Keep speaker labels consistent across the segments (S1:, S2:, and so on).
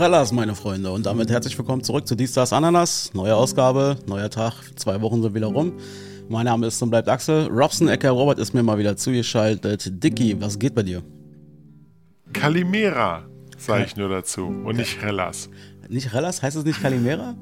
S1: Trellas, meine Freunde. Und damit herzlich willkommen zurück zu Dienstags Ananas. Neue Ausgabe, neuer Tag, zwei Wochen sind wieder rum. Mein Name ist und bleibt Axel. Robson Ecker Robert ist mir mal wieder zugeschaltet. Dicky, was geht bei dir?
S2: Kalimera, sage ich nur dazu. Und nicht Rellas.
S1: Nicht Rellas? Heißt es nicht Kalimera?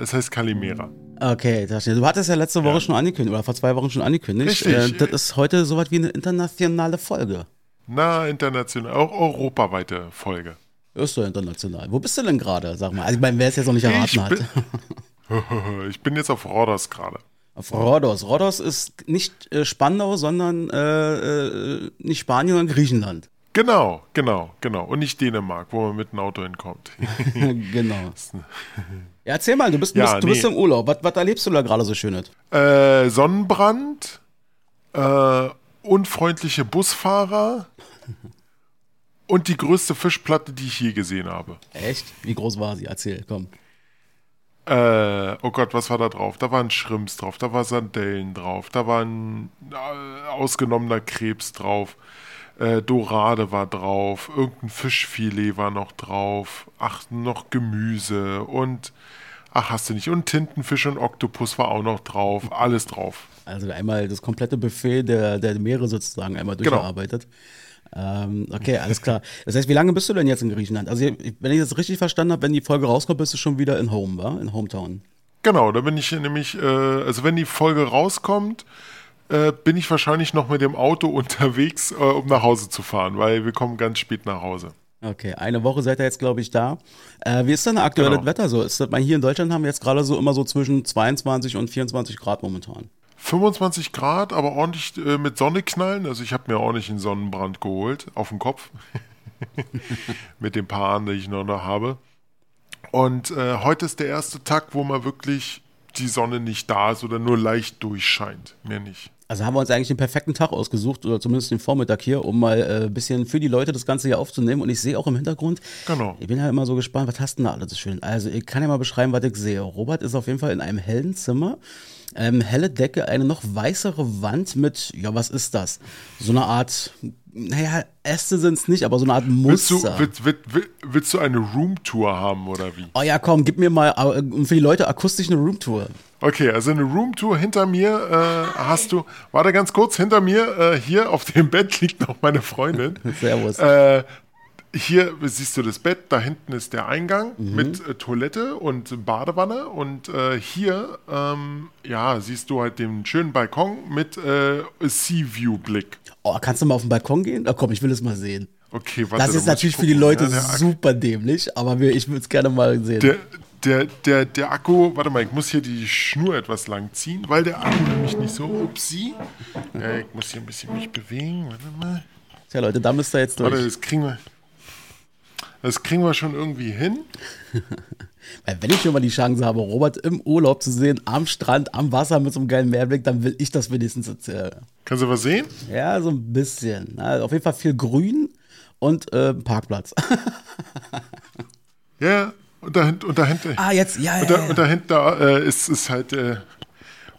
S2: Es heißt Kalimera.
S1: Okay, du hattest ja letzte Woche ja. schon angekündigt, oder vor zwei Wochen schon angekündigt. Richtig. Äh, das ist heute soweit wie eine internationale Folge.
S2: Na, international, auch europaweite Folge.
S1: Ist doch international. Wo bist du denn gerade, sag mal? Also, ich meine, wer es jetzt noch nicht erraten hat.
S2: ich bin jetzt auf Rhodos gerade.
S1: Auf Rhodos. Rhodos ist nicht äh, Spandau, sondern äh, äh, nicht Spanien, sondern Griechenland.
S2: Genau, genau, genau. Und nicht Dänemark, wo man mit dem Auto hinkommt.
S1: genau. Ja, erzähl mal, du bist, ja, du, bist, nee. im Urlaub. Was, was erlebst du da gerade so Schönes?
S2: Äh, Sonnenbrand, äh, unfreundliche Busfahrer und die größte Fischplatte, die ich je gesehen habe.
S1: Echt? Wie groß war sie? Erzähl, komm.
S2: Äh, oh Gott, was war da drauf? Da waren Schrimps drauf, da war Sandellen drauf, da war ein äh, ausgenommener Krebs drauf, äh, Dorade war drauf, irgendein Fischfilet war noch drauf, ach, noch Gemüse und, ach, hast du nicht, und Tintenfisch und Oktopus war auch noch drauf, alles drauf.
S1: Also einmal das komplette Buffet der, der Meere sozusagen einmal genau. durchgearbeitet. Genau. Ähm, okay, alles klar. Das heißt, wie lange bist du denn jetzt in Griechenland? Also, wenn ich das richtig verstanden habe, wenn die Folge rauskommt, bist du schon wieder in Home, wa? In Hometown.
S2: Genau, da bin ich nämlich, äh, also wenn die Folge rauskommt, äh, bin ich wahrscheinlich noch mit dem Auto unterwegs, äh, um nach Hause zu fahren, weil wir kommen ganz spät nach Hause.
S1: Okay, eine Woche seid ihr jetzt, glaube ich, da. Äh, wie ist denn aktuelles genau. Wetter so? Ist das, hier in Deutschland haben wir jetzt gerade so immer so zwischen 22 und 24 Grad momentan.
S2: 25 Grad, aber ordentlich äh, mit Sonne knallen. Also ich habe mir ordentlich einen Sonnenbrand geholt auf dem Kopf. mit den paar Haaren, die ich noch habe. Und äh, heute ist der erste Tag, wo mal wirklich die Sonne nicht da ist oder nur leicht durchscheint. Mehr nicht.
S1: Also haben wir uns eigentlich den perfekten Tag ausgesucht, oder zumindest den Vormittag hier, um mal ein äh, bisschen für die Leute das Ganze hier aufzunehmen. Und ich sehe auch im Hintergrund, genau. ich bin ja immer so gespannt, was hast du da alles so schön? Also ich kann ja mal beschreiben, was ich sehe. Robert ist auf jeden Fall in einem hellen Zimmer ähm, helle Decke, eine noch weißere Wand mit, ja, was ist das? So eine Art, naja, Äste sind es nicht, aber so eine Art Muster.
S2: Willst du, willst, willst, willst du eine Roomtour haben oder wie?
S1: Oh ja, komm, gib mir mal äh, für die Leute akustisch eine Roomtour.
S2: Okay, also eine Roomtour hinter mir äh, hast du, warte ganz kurz, hinter mir, äh, hier auf dem Bett liegt noch meine Freundin. Servus. Äh, hier siehst du das Bett, da hinten ist der Eingang mhm. mit äh, Toilette und Badewanne und äh, hier ähm, ja, siehst du halt den schönen Balkon mit äh, Sea-View-Blick.
S1: Oh, kannst du mal auf den Balkon gehen? Oh, komm, ich will es mal sehen.
S2: Okay, warte,
S1: Das ist natürlich für die Leute ja, super dämlich, aber ich würde es gerne mal sehen.
S2: Der, der, der, der Akku, warte mal, ich muss hier die Schnur etwas lang ziehen, weil der Akku nämlich nicht so, upsie. Ja, ich muss hier ein bisschen mich bewegen, warte mal.
S1: Tja, Leute, da müsst ihr jetzt durch.
S2: Warte, das kriegen wir. Das kriegen wir schon irgendwie hin.
S1: Weil wenn ich schon mal die Chance habe, Robert im Urlaub zu sehen, am Strand, am Wasser mit so einem geilen Meerblick, dann will ich das wenigstens erzählen.
S2: Kannst du was sehen?
S1: Ja, so ein bisschen. Also auf jeden Fall viel Grün und äh, Parkplatz.
S2: ja, und dahinter. Und dahinter
S1: ah, jetzt, ja, ja.
S2: Und, da, und dahinter äh, ist, ist halt äh,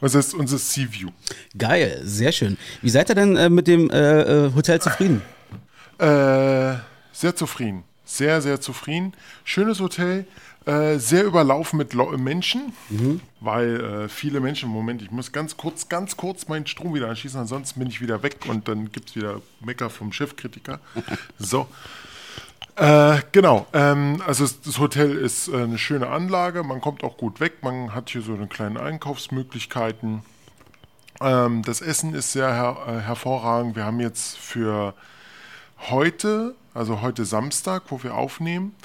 S2: unser, unser Sea View.
S1: Geil, sehr schön. Wie seid ihr denn äh, mit dem äh, äh, Hotel zufrieden?
S2: sehr zufrieden sehr, sehr zufrieden. Schönes Hotel, äh, sehr überlaufen mit Le Menschen, mhm. weil äh, viele Menschen, Moment, ich muss ganz kurz, ganz kurz meinen Strom wieder anschließen, ansonsten bin ich wieder weg und dann gibt es wieder Mecker vom Chefkritiker. so. Äh, genau, ähm, also das Hotel ist äh, eine schöne Anlage, man kommt auch gut weg, man hat hier so eine kleine Einkaufsmöglichkeiten. Ähm, das Essen ist sehr her äh, hervorragend. Wir haben jetzt für heute also heute Samstag, wo wir aufnehmen,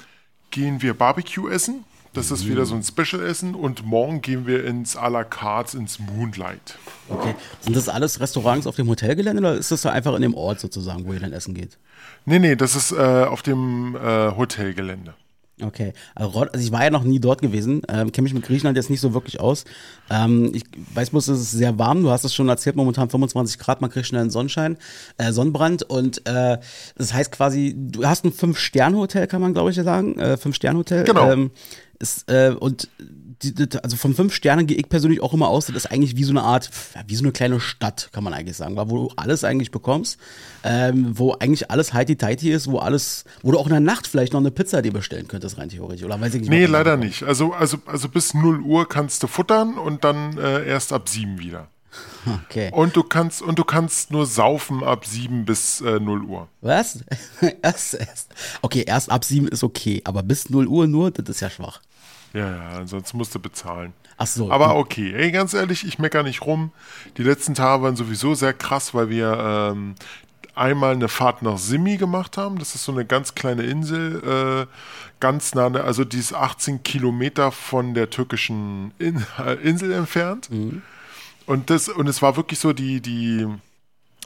S2: gehen wir Barbecue essen. Das ist wieder so ein Special-Essen und morgen gehen wir ins à la carte, ins Moonlight.
S1: Okay. Sind das alles Restaurants auf dem Hotelgelände oder ist das da einfach in dem Ort sozusagen, wo ihr dann essen geht?
S2: Nee, nee, das ist äh, auf dem äh, Hotelgelände.
S1: Okay, also ich war ja noch nie dort gewesen, ähm, kenne mich mit Griechenland jetzt nicht so wirklich aus. Ähm, ich weiß bloß, es ist sehr warm, du hast es schon erzählt, momentan 25 Grad, man kriegt schnell einen Sonnenschein, äh, Sonnenbrand und äh, das heißt quasi, du hast ein Fünf-Sterne-Hotel, kann man glaube ich sagen, äh, Fünf-Sterne-Hotel.
S2: Genau.
S1: Ähm, ist, äh, und also von fünf Sternen gehe ich persönlich auch immer aus, das ist eigentlich wie so eine Art, wie so eine kleine Stadt, kann man eigentlich sagen, wo du alles eigentlich bekommst, ähm, wo eigentlich alles heiti-teiti ist, wo alles, wo du auch in der Nacht vielleicht noch eine Pizza dir bestellen könntest, rein theoretisch, oder weiß ich
S2: nicht. Nee, leider nicht. Also, also, also bis 0 Uhr kannst du futtern und dann äh, erst ab 7 wieder. Okay. Und du kannst und du kannst nur saufen ab 7 bis äh, 0 Uhr.
S1: Was? erst, erst. Okay, erst ab 7 ist okay, aber bis 0 Uhr nur, das ist ja schwach.
S2: Ja, ja, ansonsten musst du bezahlen.
S1: Ach so.
S2: Aber okay, ey, ganz ehrlich, ich meckere nicht rum. Die letzten Tage waren sowieso sehr krass, weil wir ähm, einmal eine Fahrt nach Simi gemacht haben. Das ist so eine ganz kleine Insel, äh, ganz nah, also die ist 18 Kilometer von der türkischen In äh, Insel entfernt. Mhm. Und, das, und es war wirklich so, die, die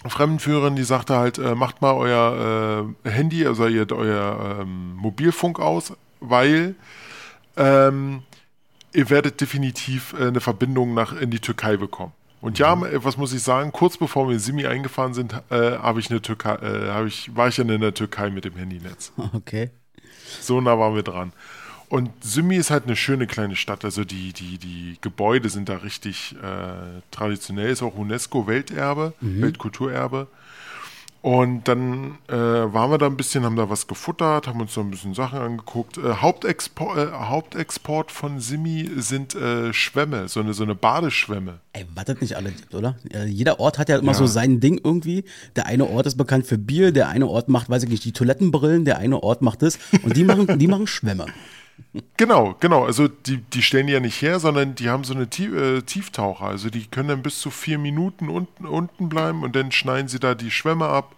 S2: Fremdenführerin, die sagte halt, äh, macht mal euer äh, Handy, also ihr, euer ähm, Mobilfunk aus, weil ähm, ihr werdet definitiv äh, eine Verbindung nach in die Türkei bekommen. Und ja, mhm. was muss ich sagen? Kurz bevor wir in Simi eingefahren sind, äh, habe ich eine Türkei, äh, habe ich, war ich dann in der Türkei mit dem Handynetz.
S1: Okay.
S2: So nah waren wir dran. Und Simi ist halt eine schöne kleine Stadt. Also die, die, die Gebäude sind da richtig äh, traditionell, ist auch UNESCO-Welterbe, mhm. Weltkulturerbe. Und dann äh, waren wir da ein bisschen, haben da was gefuttert, haben uns da ein bisschen Sachen angeguckt. Äh, Hauptexport, äh, Hauptexport von Simi sind äh, Schwämme, so eine, so eine Badeschwämme.
S1: Ey, das nicht alle oder? jeder Ort hat ja immer ja. so sein Ding irgendwie. Der eine Ort ist bekannt für Bier, der eine Ort macht, weiß ich nicht, die Toilettenbrillen, der eine Ort macht das. Und die machen, die machen Schwämme.
S2: Genau, genau. Also die, die stellen die ja nicht her, sondern die haben so eine Tief, äh, Tieftaucher. Also die können dann bis zu vier Minuten unten, unten bleiben und dann schneiden sie da die Schwämme ab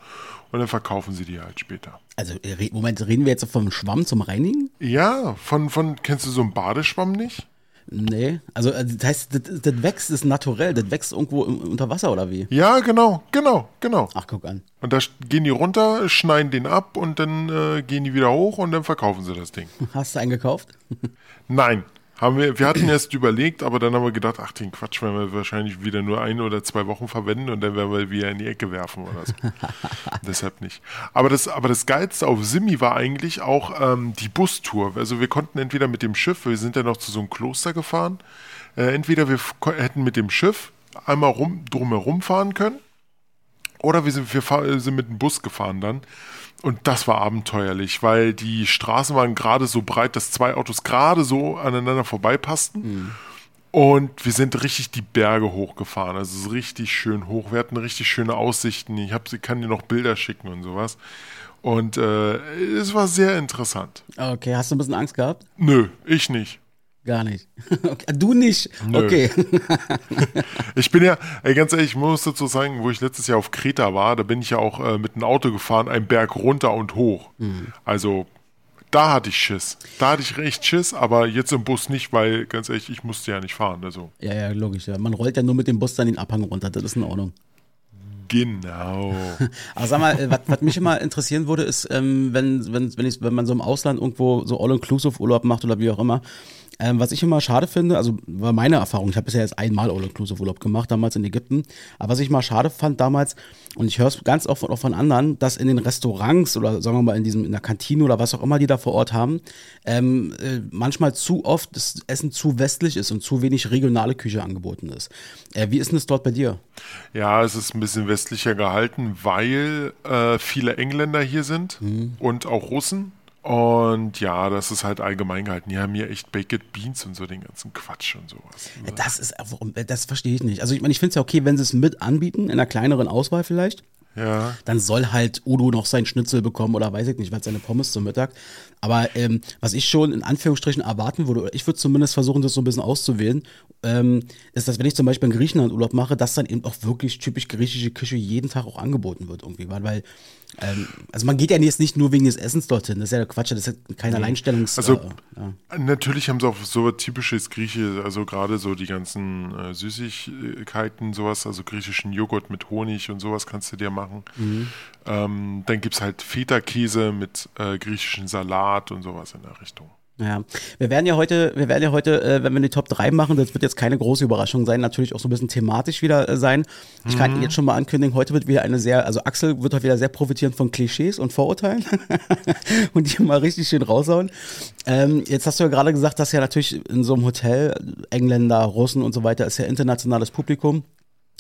S2: und dann verkaufen sie die halt später.
S1: Also, Moment, reden wir jetzt vom Schwamm zum Reinigen?
S2: Ja, von, von, kennst du so einen Badeschwamm nicht?
S1: Nee, also äh, das heißt, das, das wächst, ist naturell, das wächst irgendwo unter Wasser oder wie?
S2: Ja, genau, genau, genau.
S1: Ach, guck an.
S2: Und da gehen die runter, schneiden den ab und dann äh, gehen die wieder hoch und dann verkaufen sie das Ding.
S1: Hast du einen gekauft?
S2: Nein, haben wir, wir hatten erst überlegt, aber dann haben wir gedacht, ach, den Quatsch werden wir wahrscheinlich wieder nur ein oder zwei Wochen verwenden und dann werden wir wieder in die Ecke werfen oder so. Deshalb nicht. Aber das, aber das Geilste auf Simi war eigentlich auch ähm, die Bustour. Also wir konnten entweder mit dem Schiff, wir sind ja noch zu so einem Kloster gefahren, äh, entweder wir hätten mit dem Schiff einmal rum, drumherum fahren können oder wir sind, wir sind mit dem Bus gefahren dann. Und das war abenteuerlich, weil die Straßen waren gerade so breit, dass zwei Autos gerade so aneinander vorbeipassten. Mhm. Und wir sind richtig die Berge hochgefahren. Also es ist richtig schön hoch. Wir hatten richtig schöne Aussichten. Ich hab, kann dir noch Bilder schicken und sowas. Und äh, es war sehr interessant.
S1: Okay, hast du ein bisschen Angst gehabt?
S2: Nö, ich nicht.
S1: Gar nicht. Okay. Du nicht? Nö. Okay.
S2: ich bin ja, ey, ganz ehrlich, ich muss dazu sagen, wo ich letztes Jahr auf Kreta war, da bin ich ja auch äh, mit einem Auto gefahren, einen Berg runter und hoch. Mhm. Also da hatte ich Schiss. Da hatte ich recht Schiss, aber jetzt im Bus nicht, weil ganz ehrlich, ich musste ja nicht fahren. Also.
S1: Ja, ja, logisch. Ja. Man rollt ja nur mit dem Bus dann den Abhang runter, das ist in Ordnung.
S2: Genau.
S1: Aber sag mal, was, was mich immer interessieren würde, ist, ähm, wenn, wenn, wenn, ich, wenn man so im Ausland irgendwo so All-Inclusive-Urlaub macht oder wie auch immer, ähm, was ich immer schade finde, also war meine Erfahrung, ich habe bisher jetzt einmal All-Inclusive-Urlaub gemacht, damals in Ägypten, aber was ich mal schade fand damals, und ich höre es ganz oft auch von anderen, dass in den Restaurants oder sagen wir mal in diesem in der Kantine oder was auch immer die da vor Ort haben, ähm, äh, manchmal zu oft das Essen zu westlich ist und zu wenig regionale Küche angeboten ist. Äh, wie ist denn das dort bei dir?
S2: Ja, es ist ein bisschen westlicher gehalten, weil äh, viele Engländer hier sind mhm. und auch Russen. Und ja, das ist halt allgemein gehalten. Die haben hier echt Baked Beans und so den ganzen Quatsch und sowas.
S1: Das ist, das verstehe ich nicht. Also ich meine, ich finde es ja okay, wenn sie es mit anbieten, in einer kleineren Auswahl vielleicht.
S2: Ja.
S1: Dann soll halt Udo noch sein Schnitzel bekommen oder weiß ich nicht, was seine Pommes zum Mittag. Aber ähm, was ich schon in Anführungsstrichen erwarten würde, oder ich würde zumindest versuchen, das so ein bisschen auszuwählen, ähm, ist, dass wenn ich zum Beispiel in Griechenland Urlaub mache, dass dann eben auch wirklich typisch griechische Küche jeden Tag auch angeboten wird irgendwie. Weil, ähm, also man geht ja jetzt nicht nur wegen des Essens dorthin, das ist ja Quatsch, das ist ja kein nee. Alleinstellungs...
S2: Also
S1: äh,
S2: ja. natürlich haben sie auch so typisches Grieche, also gerade so die ganzen äh, Süßigkeiten, sowas, also griechischen Joghurt mit Honig und sowas kannst du dir machen. Mhm. Ähm, dann gibt es halt Feta-Käse mit äh, griechischen Salat und sowas in der Richtung.
S1: Ja, wir werden ja heute, wir werden ja heute, äh, wenn wir die Top 3 machen, das wird jetzt keine große Überraschung sein, natürlich auch so ein bisschen thematisch wieder äh, sein. Ich mhm. kann jetzt schon mal ankündigen, heute wird wieder eine sehr, also Axel wird heute wieder sehr profitieren von Klischees und Vorurteilen und die mal richtig schön raushauen. Ähm, jetzt hast du ja gerade gesagt, dass ja natürlich in so einem Hotel Engländer, Russen und so weiter ist ja internationales Publikum.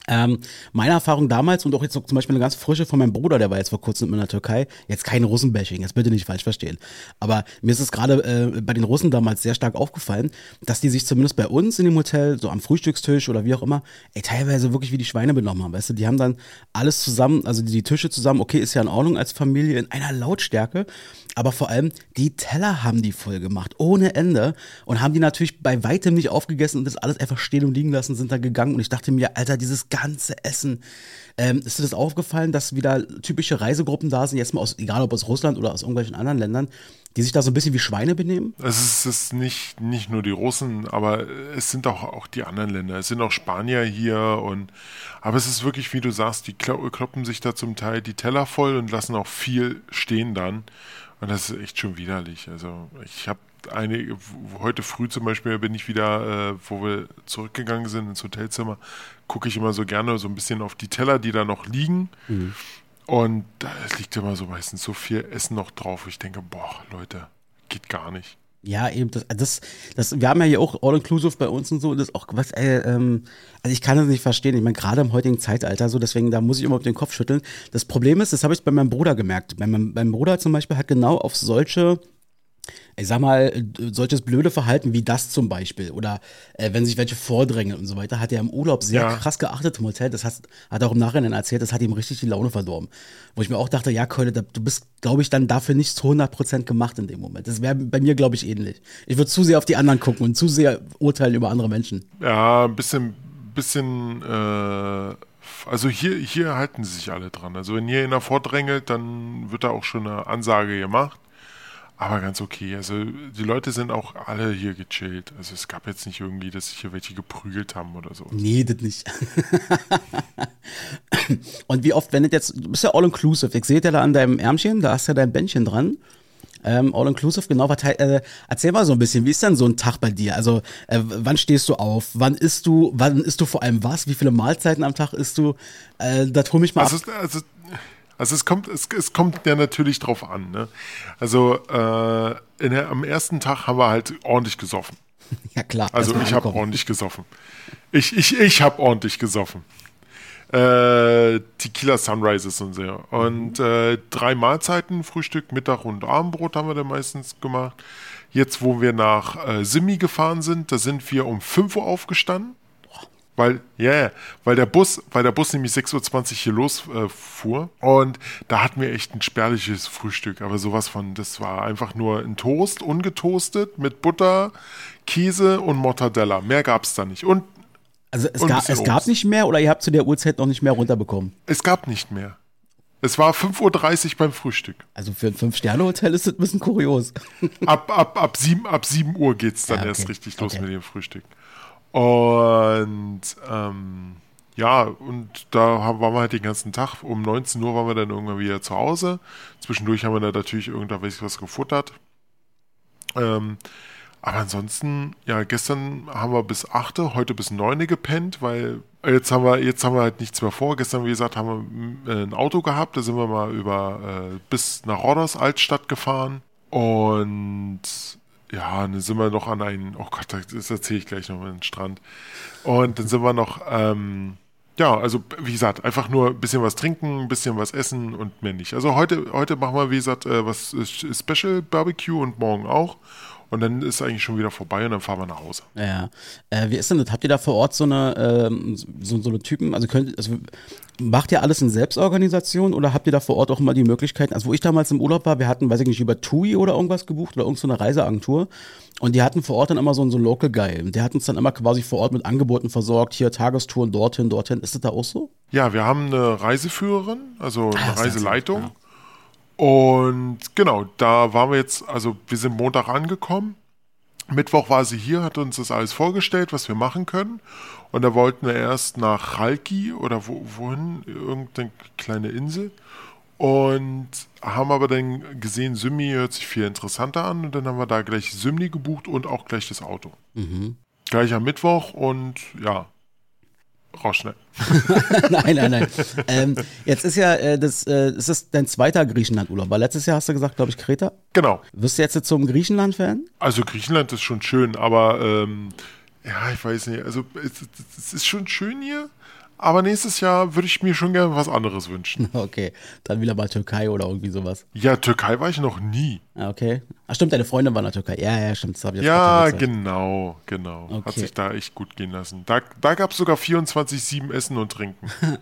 S1: Ähm, meine Erfahrung damals und auch jetzt zum Beispiel eine ganz frische von meinem Bruder, der war jetzt vor kurzem in der Türkei, jetzt kein Russenbashing, jetzt bitte nicht falsch verstehen. Aber mir ist es gerade äh, bei den Russen damals sehr stark aufgefallen, dass die sich zumindest bei uns in dem Hotel, so am Frühstückstisch oder wie auch immer, ey, teilweise wirklich wie die Schweine benommen haben. Weißt du, die haben dann alles zusammen, also die Tische zusammen, okay, ist ja in Ordnung als Familie in einer Lautstärke, aber vor allem die Teller haben die voll gemacht, ohne Ende und haben die natürlich bei weitem nicht aufgegessen und das alles einfach stehen und liegen lassen, sind da gegangen und ich dachte mir, Alter, dieses ganze Essen. Ähm, ist dir das aufgefallen, dass wieder typische Reisegruppen da sind, jetzt mal aus, egal ob aus Russland oder aus irgendwelchen anderen Ländern, die sich da so ein bisschen wie Schweine benehmen?
S2: Es ist, es ist nicht, nicht nur die Russen, aber es sind auch, auch die anderen Länder. Es sind auch Spanier hier und aber es ist wirklich, wie du sagst, die kloppen sich da zum Teil die Teller voll und lassen auch viel stehen dann. Und das ist echt schon widerlich. Also ich habe eine, heute früh zum Beispiel bin ich wieder, äh, wo wir zurückgegangen sind ins Hotelzimmer, gucke ich immer so gerne so ein bisschen auf die Teller, die da noch liegen. Mhm. Und da liegt immer so meistens so viel Essen noch drauf. Ich denke, boah, Leute, geht gar nicht.
S1: Ja, eben, das, das, das, wir haben ja hier auch All-Inclusive bei uns und so, und das auch, was, ey, ähm, also ich kann das nicht verstehen, ich meine, gerade im heutigen Zeitalter so, deswegen, da muss ich immer auf den Kopf schütteln. Das Problem ist, das habe ich bei meinem Bruder gemerkt, bei meinem, meinem Bruder zum Beispiel hat genau auf solche ich sag mal, solches blöde Verhalten wie das zum Beispiel oder äh, wenn sich welche vordrängen und so weiter, hat er im Urlaub sehr ja. krass geachtet im Hotel. Das hat, hat er auch im Nachhinein erzählt, das hat ihm richtig die Laune verdorben. Wo ich mir auch dachte, ja, Keule, du bist, glaube ich, dann dafür nicht zu 100% gemacht in dem Moment. Das wäre bei mir, glaube ich, ähnlich. Ich würde zu sehr auf die anderen gucken und zu sehr urteilen über andere Menschen.
S2: Ja, ein bisschen, bisschen, äh also hier, hier halten sie sich alle dran. Also wenn hier einer vordrängelt, dann wird da auch schon eine Ansage gemacht. Aber ganz okay. Also die Leute sind auch alle hier gechillt. Also es gab jetzt nicht irgendwie, dass sich hier welche geprügelt haben oder so.
S1: Nee, das nicht. Und wie oft, wenn das jetzt, du bist ja all-inclusive. Ich sehe ja da an deinem Ärmchen, da hast du ja dein Bändchen dran. Ähm, all-inclusive, genau. Was, äh, erzähl mal so ein bisschen, wie ist denn so ein Tag bei dir? Also äh, wann stehst du auf? Wann isst du? Wann isst du vor allem was? Wie viele Mahlzeiten am Tag isst du? Äh, das hol mich mal
S2: also, ab. Also, also es kommt, es, es kommt ja natürlich drauf an. Ne? Also äh, der, am ersten Tag haben wir halt ordentlich gesoffen.
S1: Ja klar.
S2: Also ich habe ordentlich gesoffen. Ich, ich, ich habe ordentlich gesoffen. Äh, Tequila Sunrises und so. Und äh, drei Mahlzeiten, Frühstück, Mittag und Abendbrot haben wir dann meistens gemacht. Jetzt, wo wir nach äh, Simi gefahren sind, da sind wir um 5 Uhr aufgestanden. Weil, ja, yeah, weil der Bus, weil der Bus nämlich 6.20 Uhr hier losfuhr. Äh, und da hatten wir echt ein spärliches Frühstück. Aber sowas von, das war einfach nur ein Toast, ungetoastet, mit Butter, Käse und Mortadella. Mehr gab es da nicht. Und
S1: also es, gab, es gab nicht mehr oder ihr habt zu der Uhrzeit noch nicht mehr runterbekommen?
S2: Es gab nicht mehr. Es war 5.30 Uhr beim Frühstück.
S1: Also für ein Fünf-Sterne-Hotel ist das ein bisschen kurios.
S2: ab, ab, ab, 7, ab 7 Uhr geht es dann ja, okay. erst richtig los okay. mit dem Frühstück. Und ähm, ja, und da waren wir halt den ganzen Tag. Um 19 Uhr waren wir dann irgendwann wieder zu Hause. Zwischendurch haben wir da natürlich irgendwas gefuttert. Ähm, aber ansonsten, ja, gestern haben wir bis 8, heute bis 9 gepennt, weil jetzt haben wir, jetzt haben wir halt nichts mehr vor. Gestern, wie gesagt, haben wir äh, ein Auto gehabt, da sind wir mal über äh, bis nach Rodders Altstadt gefahren. Und ja, dann sind wir noch an einen, oh Gott, das erzähle ich gleich noch mal den Strand. Und dann sind wir noch, ähm, ja, also wie gesagt, einfach nur ein bisschen was trinken, ein bisschen was essen und mehr nicht. Also heute, heute machen wir, wie gesagt, äh, was Special Barbecue und morgen auch. Und dann ist eigentlich schon wieder vorbei und dann fahren wir nach Hause.
S1: Ja. Äh, wie ist denn das? Habt ihr da vor Ort so eine, ähm, so, so eine Typen, also könnt, also macht ihr alles in Selbstorganisation oder habt ihr da vor Ort auch immer die Möglichkeiten? Also wo ich damals im Urlaub war, wir hatten, weiß ich nicht, über TUI oder irgendwas gebucht oder irgendeine so Reiseagentur. Und die hatten vor Ort dann immer so, so einen Local Guy. Der hat uns dann immer quasi vor Ort mit Angeboten versorgt. Hier Tagestouren dorthin, dorthin. Ist das da auch so?
S2: Ja, wir haben eine Reiseführerin, also eine ah, Reiseleitung. Ja. Und genau, da waren wir jetzt, also wir sind Montag angekommen. Mittwoch war sie hier, hat uns das alles vorgestellt, was wir machen können. Und da wollten wir erst nach Chalki oder wo, wohin, irgendeine kleine Insel. Und haben aber dann gesehen, Symni hört sich viel interessanter an und dann haben wir da gleich Symni gebucht und auch gleich das Auto. Mhm. Gleich am Mittwoch und ja, rausschnell.
S1: nein, nein, nein. Ähm, jetzt ist ja, äh, das, äh, es ist dein zweiter Griechenland-Urlaub. Weil letztes Jahr hast du gesagt, glaube ich, Kreta.
S2: Genau.
S1: Wirst du jetzt zum Griechenland-Fan?
S2: Also Griechenland ist schon schön, aber ähm, ja, ich weiß nicht. Also es, es ist schon schön hier. Aber nächstes Jahr würde ich mir schon gerne was anderes wünschen.
S1: Okay, dann wieder mal Türkei oder irgendwie sowas.
S2: Ja, Türkei war ich noch nie.
S1: Ah, okay. Ach stimmt, deine Freundin war in der Türkei. Ja, ja, stimmt. Das
S2: ich jetzt ja, genau, genau. Okay. Hat sich da echt gut gehen lassen. Da, da gab es sogar 24-7 Essen und Trinken.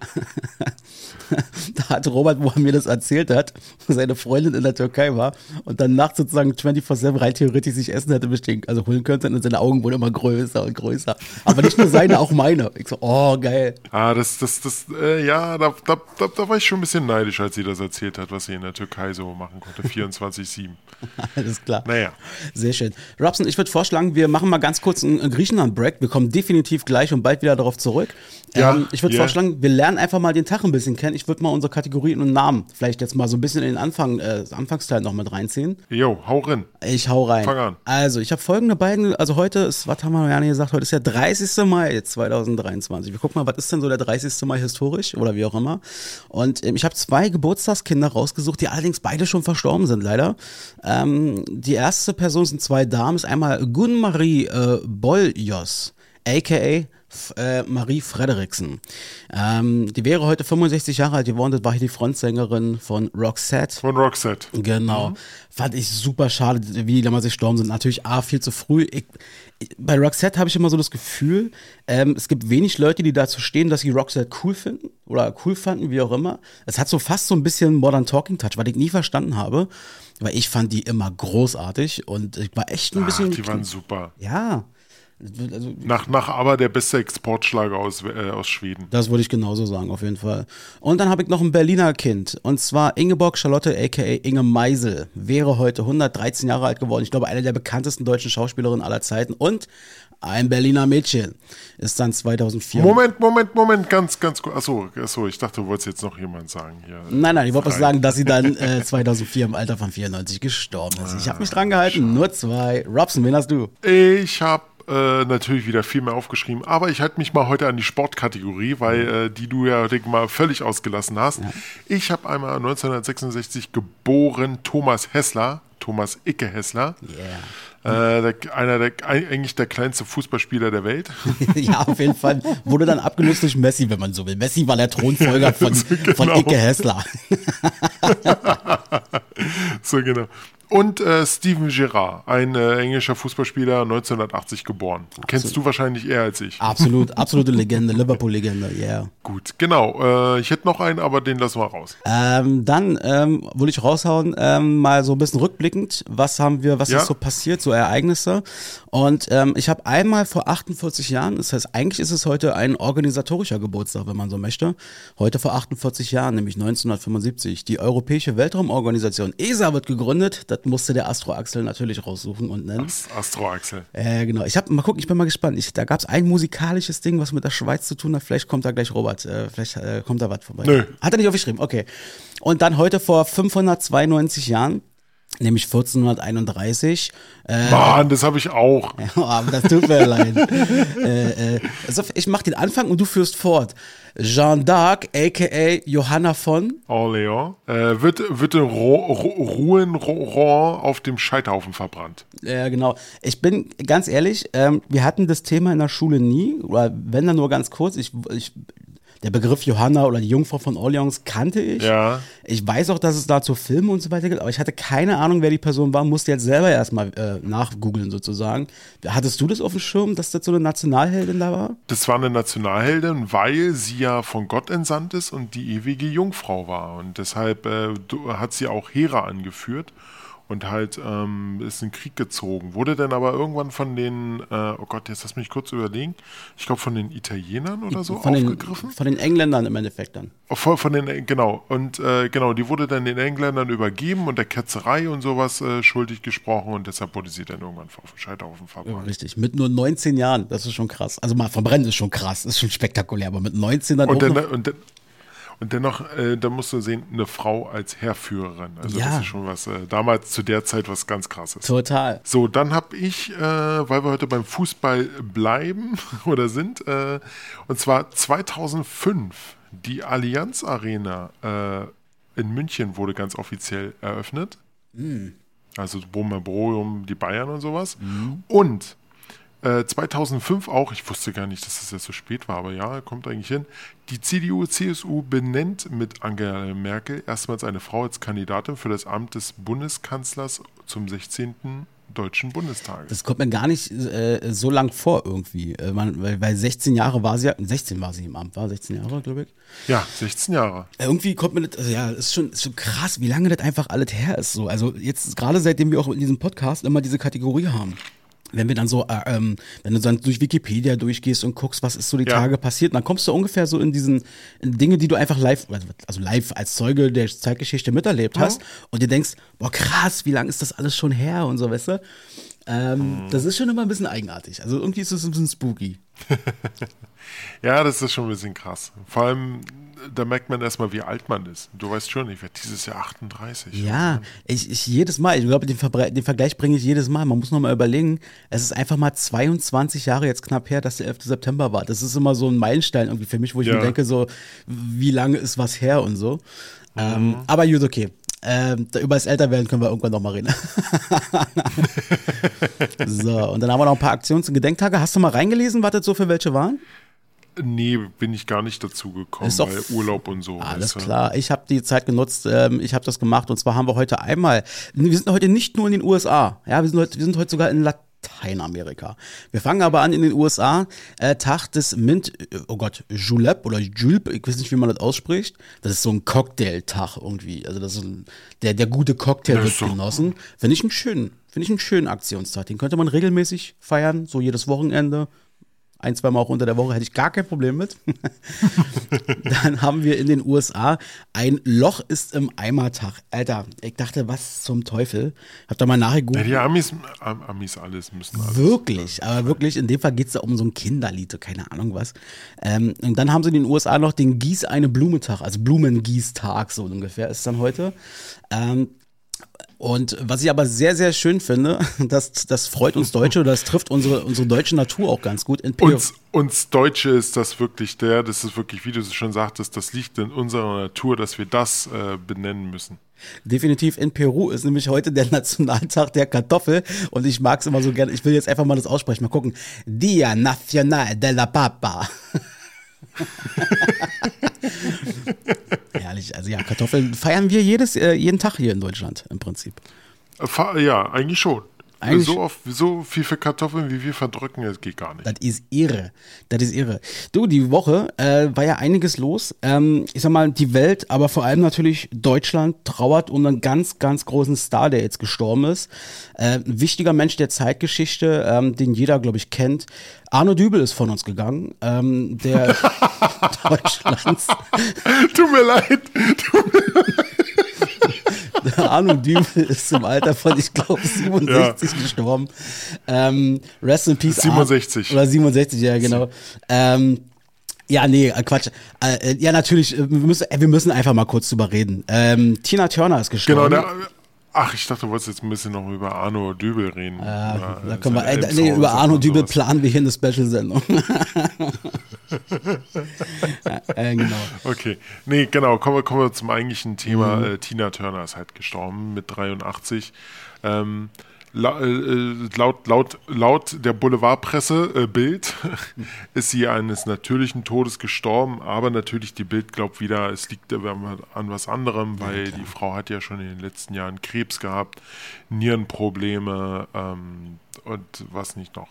S1: da hat Robert, wo er mir das erzählt hat, seine Freundin in der Türkei war und dann nachts sozusagen 24-7 rein theoretisch sich Essen hätte bestehen, also holen könnte und seine Augen wurden immer größer und größer. Aber nicht nur seine, auch meine. Ich so, oh, geil.
S2: Ah, das, das, das, äh, ja, da, da, da, da war ich schon ein bisschen neidisch, als sie das erzählt hat, was sie in der Türkei so machen konnte. 24-7.
S1: Alles klar. Naja. Sehr schön. Robson, ich würde vorschlagen, wir machen mal ganz kurz einen Griechenland-Break. Wir kommen definitiv gleich und bald wieder darauf zurück. Ja, ähm, ich würde yeah. vorschlagen, wir lernen einfach mal den Tag ein bisschen kennen. Ich würde mal unsere Kategorien und Namen vielleicht jetzt mal so ein bisschen in den Anfang, äh, Anfangsteil noch mit reinziehen.
S2: Jo, hau rein.
S1: Ich hau rein. Fang an. Also, ich habe folgende beiden, also heute ist, was haben wir ja nicht gesagt, heute ist der 30. Mai 2023. Wir gucken mal, was ist denn so der 30. Mai historisch oder wie auch immer. Und ähm, ich habe zwei Geburtstagskinder rausgesucht, die allerdings beide schon verstorben sind, leider. Ähm, die erste Person sind zwei Damen, ist einmal Gunmarie äh, Boljos, aka äh, Marie Frederiksen. Ähm, die wäre heute 65 Jahre alt geworden, das war hier die Frontsängerin von Roxette.
S2: Von Roxette.
S1: Genau. Mhm. Fand ich super schade, wie die damals gestorben sind. Natürlich A, viel zu früh. Ich, bei Roxette habe ich immer so das Gefühl, ähm, es gibt wenig Leute, die dazu stehen, dass sie Roxette cool finden oder cool fanden, wie auch immer. Es hat so fast so ein bisschen Modern Talking Touch, was ich nie verstanden habe, weil ich fand die immer großartig und ich war echt ein Ach, bisschen.
S2: Die waren super.
S1: Ja.
S2: Also, nach, nach aber der beste Exportschlager aus, äh, aus Schweden.
S1: Das würde ich genauso sagen, auf jeden Fall. Und dann habe ich noch ein Berliner Kind. Und zwar Ingeborg Charlotte, aka Inge Meisel. Wäre heute 113 Jahre alt geworden. Ich glaube, eine der bekanntesten deutschen Schauspielerinnen aller Zeiten. Und ein Berliner Mädchen. Ist dann 2004.
S2: Moment, Moment, Moment, ganz, ganz kurz. Achso, achso, ich dachte, du wolltest jetzt noch jemand sagen. Hier.
S1: Nein, nein, ich wollte sagen, dass sie dann äh, 2004 im Alter von 94 gestorben ist. Ich habe mich dran gehalten, ah, nur zwei. Robson, wen hast du?
S2: Ich habe äh, natürlich wieder viel mehr aufgeschrieben, aber ich halte mich mal heute an die Sportkategorie, weil äh, die du ja denk mal völlig ausgelassen hast. Ja. Ich habe einmal 1966 geboren Thomas Hessler, Thomas Icke Hessler. Yeah. Äh, der, einer der eigentlich der kleinste Fußballspieler der Welt.
S1: ja, auf jeden Fall. Wurde dann abgelöst durch Messi, wenn man so will. Messi war der Thronfolger von, genau. von Icke Hessler.
S2: so genau. Und äh, Steven Gerrard, ein äh, englischer Fußballspieler, 1980 geboren. Absolut. Kennst du wahrscheinlich eher als ich.
S1: Absolut, absolute Legende, Liverpool-Legende, yeah.
S2: Gut, genau. Äh, ich hätte noch einen, aber den lassen wir raus.
S1: Ähm, dann ähm, würde ich raushauen, ähm, mal so ein bisschen rückblickend, was haben wir, was ja. ist so passiert, so Ereignisse. Und ähm, ich habe einmal vor 48 Jahren, das heißt, eigentlich ist es heute ein organisatorischer Geburtstag, wenn man so möchte. Heute vor 48 Jahren, nämlich 1975, die Europäische Weltraumorganisation ESA wird gegründet das musste der Astro Axel natürlich raussuchen und nennen.
S2: Astro Axel.
S1: Äh, genau. Ich habe mal gucken, ich bin mal gespannt. Ich, da gab es ein musikalisches Ding, was mit der Schweiz zu tun hat. Vielleicht kommt da gleich Robert. Äh, vielleicht äh, kommt da was vorbei. Nö. Hat er nicht aufgeschrieben, okay. Und dann heute vor 592 Jahren nämlich 1431.
S2: Äh, Mann, das habe ich auch.
S1: aber das tut mir leid. äh, äh, also ich mache den Anfang und du führst fort. Jeanne d'Arc, a.k.a. Johanna von
S2: Orléans, äh, wird, wird in Ruhen auf dem Scheiterhaufen verbrannt.
S1: Ja, genau. Ich bin ganz ehrlich, ähm, wir hatten das Thema in der Schule nie, oder wenn dann nur ganz kurz. Ich, ich der Begriff Johanna oder die Jungfrau von Orleans kannte ich. Ja. Ich weiß auch, dass es dazu Filme und so weiter gibt, aber ich hatte keine Ahnung, wer die Person war, musste jetzt selber erstmal äh, nachgoogeln sozusagen. Hattest du das auf dem Schirm, dass das so eine Nationalheldin da war?
S2: Das war eine Nationalheldin, weil sie ja von Gott entsandt ist und die ewige Jungfrau war. Und deshalb äh, hat sie auch Hera angeführt und halt ähm, ist in den Krieg gezogen. Wurde dann aber irgendwann von den, äh, oh Gott, jetzt lass mich kurz überlegen, ich glaube von den Italienern oder so
S1: von
S2: aufgegriffen.
S1: Den, von den Engländern im Endeffekt dann.
S2: Oh, von, von den, genau, und äh, genau, die wurde dann den Engländern übergeben und der Ketzerei und sowas äh, schuldig gesprochen und deshalb wurde sie dann irgendwann auf dem Scheiterhaufen verbrannt.
S1: Ja, richtig, mit nur 19 Jahren, das ist schon krass. Also mal verbrennen ist schon krass, ist schon spektakulär, aber mit 19 dann
S2: und, dann, und, dann, Und dennoch, äh, da musst du sehen, eine Frau als Herrführerin. Also ja. das ist schon was, äh, damals zu der Zeit was ganz krasses.
S1: Total.
S2: So, dann habe ich, äh, weil wir heute beim Fußball bleiben oder sind, äh, und zwar 2005, die Allianz Arena äh, in München wurde ganz offiziell eröffnet. Mhm. Also Boom, die Bayern und sowas. Mhm. Und 2005 äh, auch, ich wusste gar nicht, dass das jetzt so spät war, aber ja, kommt eigentlich hin. Die CDU-CSU benennt mit Angela Merkel erstmals eine Frau als Kandidatin für das Amt des Bundeskanzlers zum 16. Deutschen Bundestag.
S1: Das kommt mir gar nicht äh, so lang vor irgendwie. Äh, man, weil, weil 16 Jahre war sie, 16 war sie im Amt, war 16 Jahre, glaube ich.
S2: Ja, 16 Jahre.
S1: Äh, irgendwie kommt mir das, also ja, ist schon, ist schon krass, wie lange das einfach alles her ist. So. Also jetzt gerade seitdem wir auch in diesem Podcast immer diese Kategorie haben wenn wir dann so, äh, ähm, wenn du dann durch Wikipedia durchgehst und guckst, was ist so die ja. Tage passiert, dann kommst du ungefähr so in diesen in Dinge, die du einfach live, also live als Zeuge der Zeitgeschichte miterlebt hast ja. und dir denkst, boah krass, wie lange ist das alles schon her und so, weißt du? Ähm, mhm. Das ist schon immer ein bisschen eigenartig. Also irgendwie ist es ein bisschen spooky.
S2: ja, das ist schon ein bisschen krass. Vor allem, da merkt man erstmal, wie alt man ist. Du weißt schon, ich werde dieses Jahr 38.
S1: Ja, ich, ich jedes Mal, ich glaube, den, den, Vergleich bringe ich jedes Mal. Man muss noch mal überlegen, es ist einfach mal 22 Jahre jetzt knapp her, dass der 11. September war. Das ist immer so ein Meilenstein irgendwie für mich, wo ich ja. mir denke, so, wie lange ist was her und so. Ähm, mhm. Ähm, aber gut, okay. Ähm, über das Älterwerden können wir irgendwann noch mal reden. so, und dann haben wir noch ein paar Aktions- und Gedenktage. Hast du mal reingelesen, was das so für welche waren?
S2: Nee, bin ich gar nicht dazu gekommen,
S1: ist doch weil Urlaub und so. Alles klar, ich habe die Zeit genutzt, ähm, ich habe das gemacht und zwar haben wir heute einmal, wir sind heute nicht nur in den USA, ja, wir sind heute, wir sind heute sogar in Lateinamerika. Wir fangen aber an in den USA, äh, Tag des Mint, oh Gott, Julep oder Julep, ich weiß nicht, wie man das ausspricht. Das ist so ein Cocktailtag irgendwie. Also das ist ein, der, der gute Cocktail wird genossen. Finde ich einen schönen, finde ich einen schönen Aktionstag. Den könnte man regelmäßig feiern, so jedes Wochenende ein, zwei Mal auch unter der Woche, hätte ich gar kein Problem mit. dann haben wir in den USA ein Loch ist im Eimertag. Alter, ich dachte, was zum Teufel? Hab da mal nachgegoogelt.
S2: Ja, die Amis, Amis alles müssen alles.
S1: Wirklich, aber wirklich, in dem Fall geht es da um so ein Kinderlied, keine Ahnung was. Ähm, und dann haben sie in den USA noch den Gieß eine Blumentag, also Blumengießtag, so ungefähr ist dann heute. Ähm, und was ich aber sehr, sehr schön finde, das, das freut uns Deutsche, das trifft unsere, unsere deutsche Natur auch ganz gut.
S2: In uns, uns Deutsche ist das wirklich der, das ist wirklich, wie du es schon sagtest, das liegt in unserer Natur, dass wir das äh, benennen müssen.
S1: Definitiv in Peru ist nämlich heute der Nationaltag der Kartoffel und ich mag es immer so gerne. Ich will jetzt einfach mal das aussprechen. Mal gucken. Dia Nacional de la Papa. Herrlich. Also ja, Kartoffeln feiern wir jedes, äh, jeden Tag hier in Deutschland im Prinzip.
S2: Äh, ja, eigentlich schon. Eigentlich so, oft, so viel für Kartoffeln, wie wir verdrücken, das geht gar nicht.
S1: Das ist irre. Das ist irre. Du, die Woche äh, war ja einiges los. Ähm, ich sag mal, die Welt, aber vor allem natürlich Deutschland trauert um einen ganz, ganz großen Star, der jetzt gestorben ist. Äh, ein wichtiger Mensch der Zeitgeschichte, ähm, den jeder, glaube ich, kennt. Arno Dübel ist von uns gegangen, ähm, der Deutschlands.
S2: Tut mir leid. Tut mir leid.
S1: Arno Dübel ist im Alter von, ich glaube, 67 ja. gestorben. Ähm, Rest in Peace.
S2: 67.
S1: Oder 67, ja, genau. Ähm, ja, nee, äh, Quatsch. Äh, äh, ja, natürlich, wir müssen, wir müssen einfach mal kurz drüber reden. Ähm, Tina Turner ist gestorben. Genau, der,
S2: Ach, ich dachte, du wolltest jetzt ein bisschen noch über Arno Dübel reden.
S1: Ja, über da können wir, äh, nee, über Arno Dübel sowas. planen wir hier eine Special-Sendung.
S2: ja, äh, genau. Okay, nee, genau, kommen wir, kommen wir zum eigentlichen Thema. Mhm. Äh, Tina Turner ist halt gestorben mit 83. Ähm, äh, laut, laut, laut der Boulevardpresse äh, Bild ist sie eines natürlichen Todes gestorben, aber natürlich die Bild glaubt wieder, es liegt an was anderem, weil ja, die Frau hat ja schon in den letzten Jahren Krebs gehabt, Nierenprobleme ähm, und was nicht noch.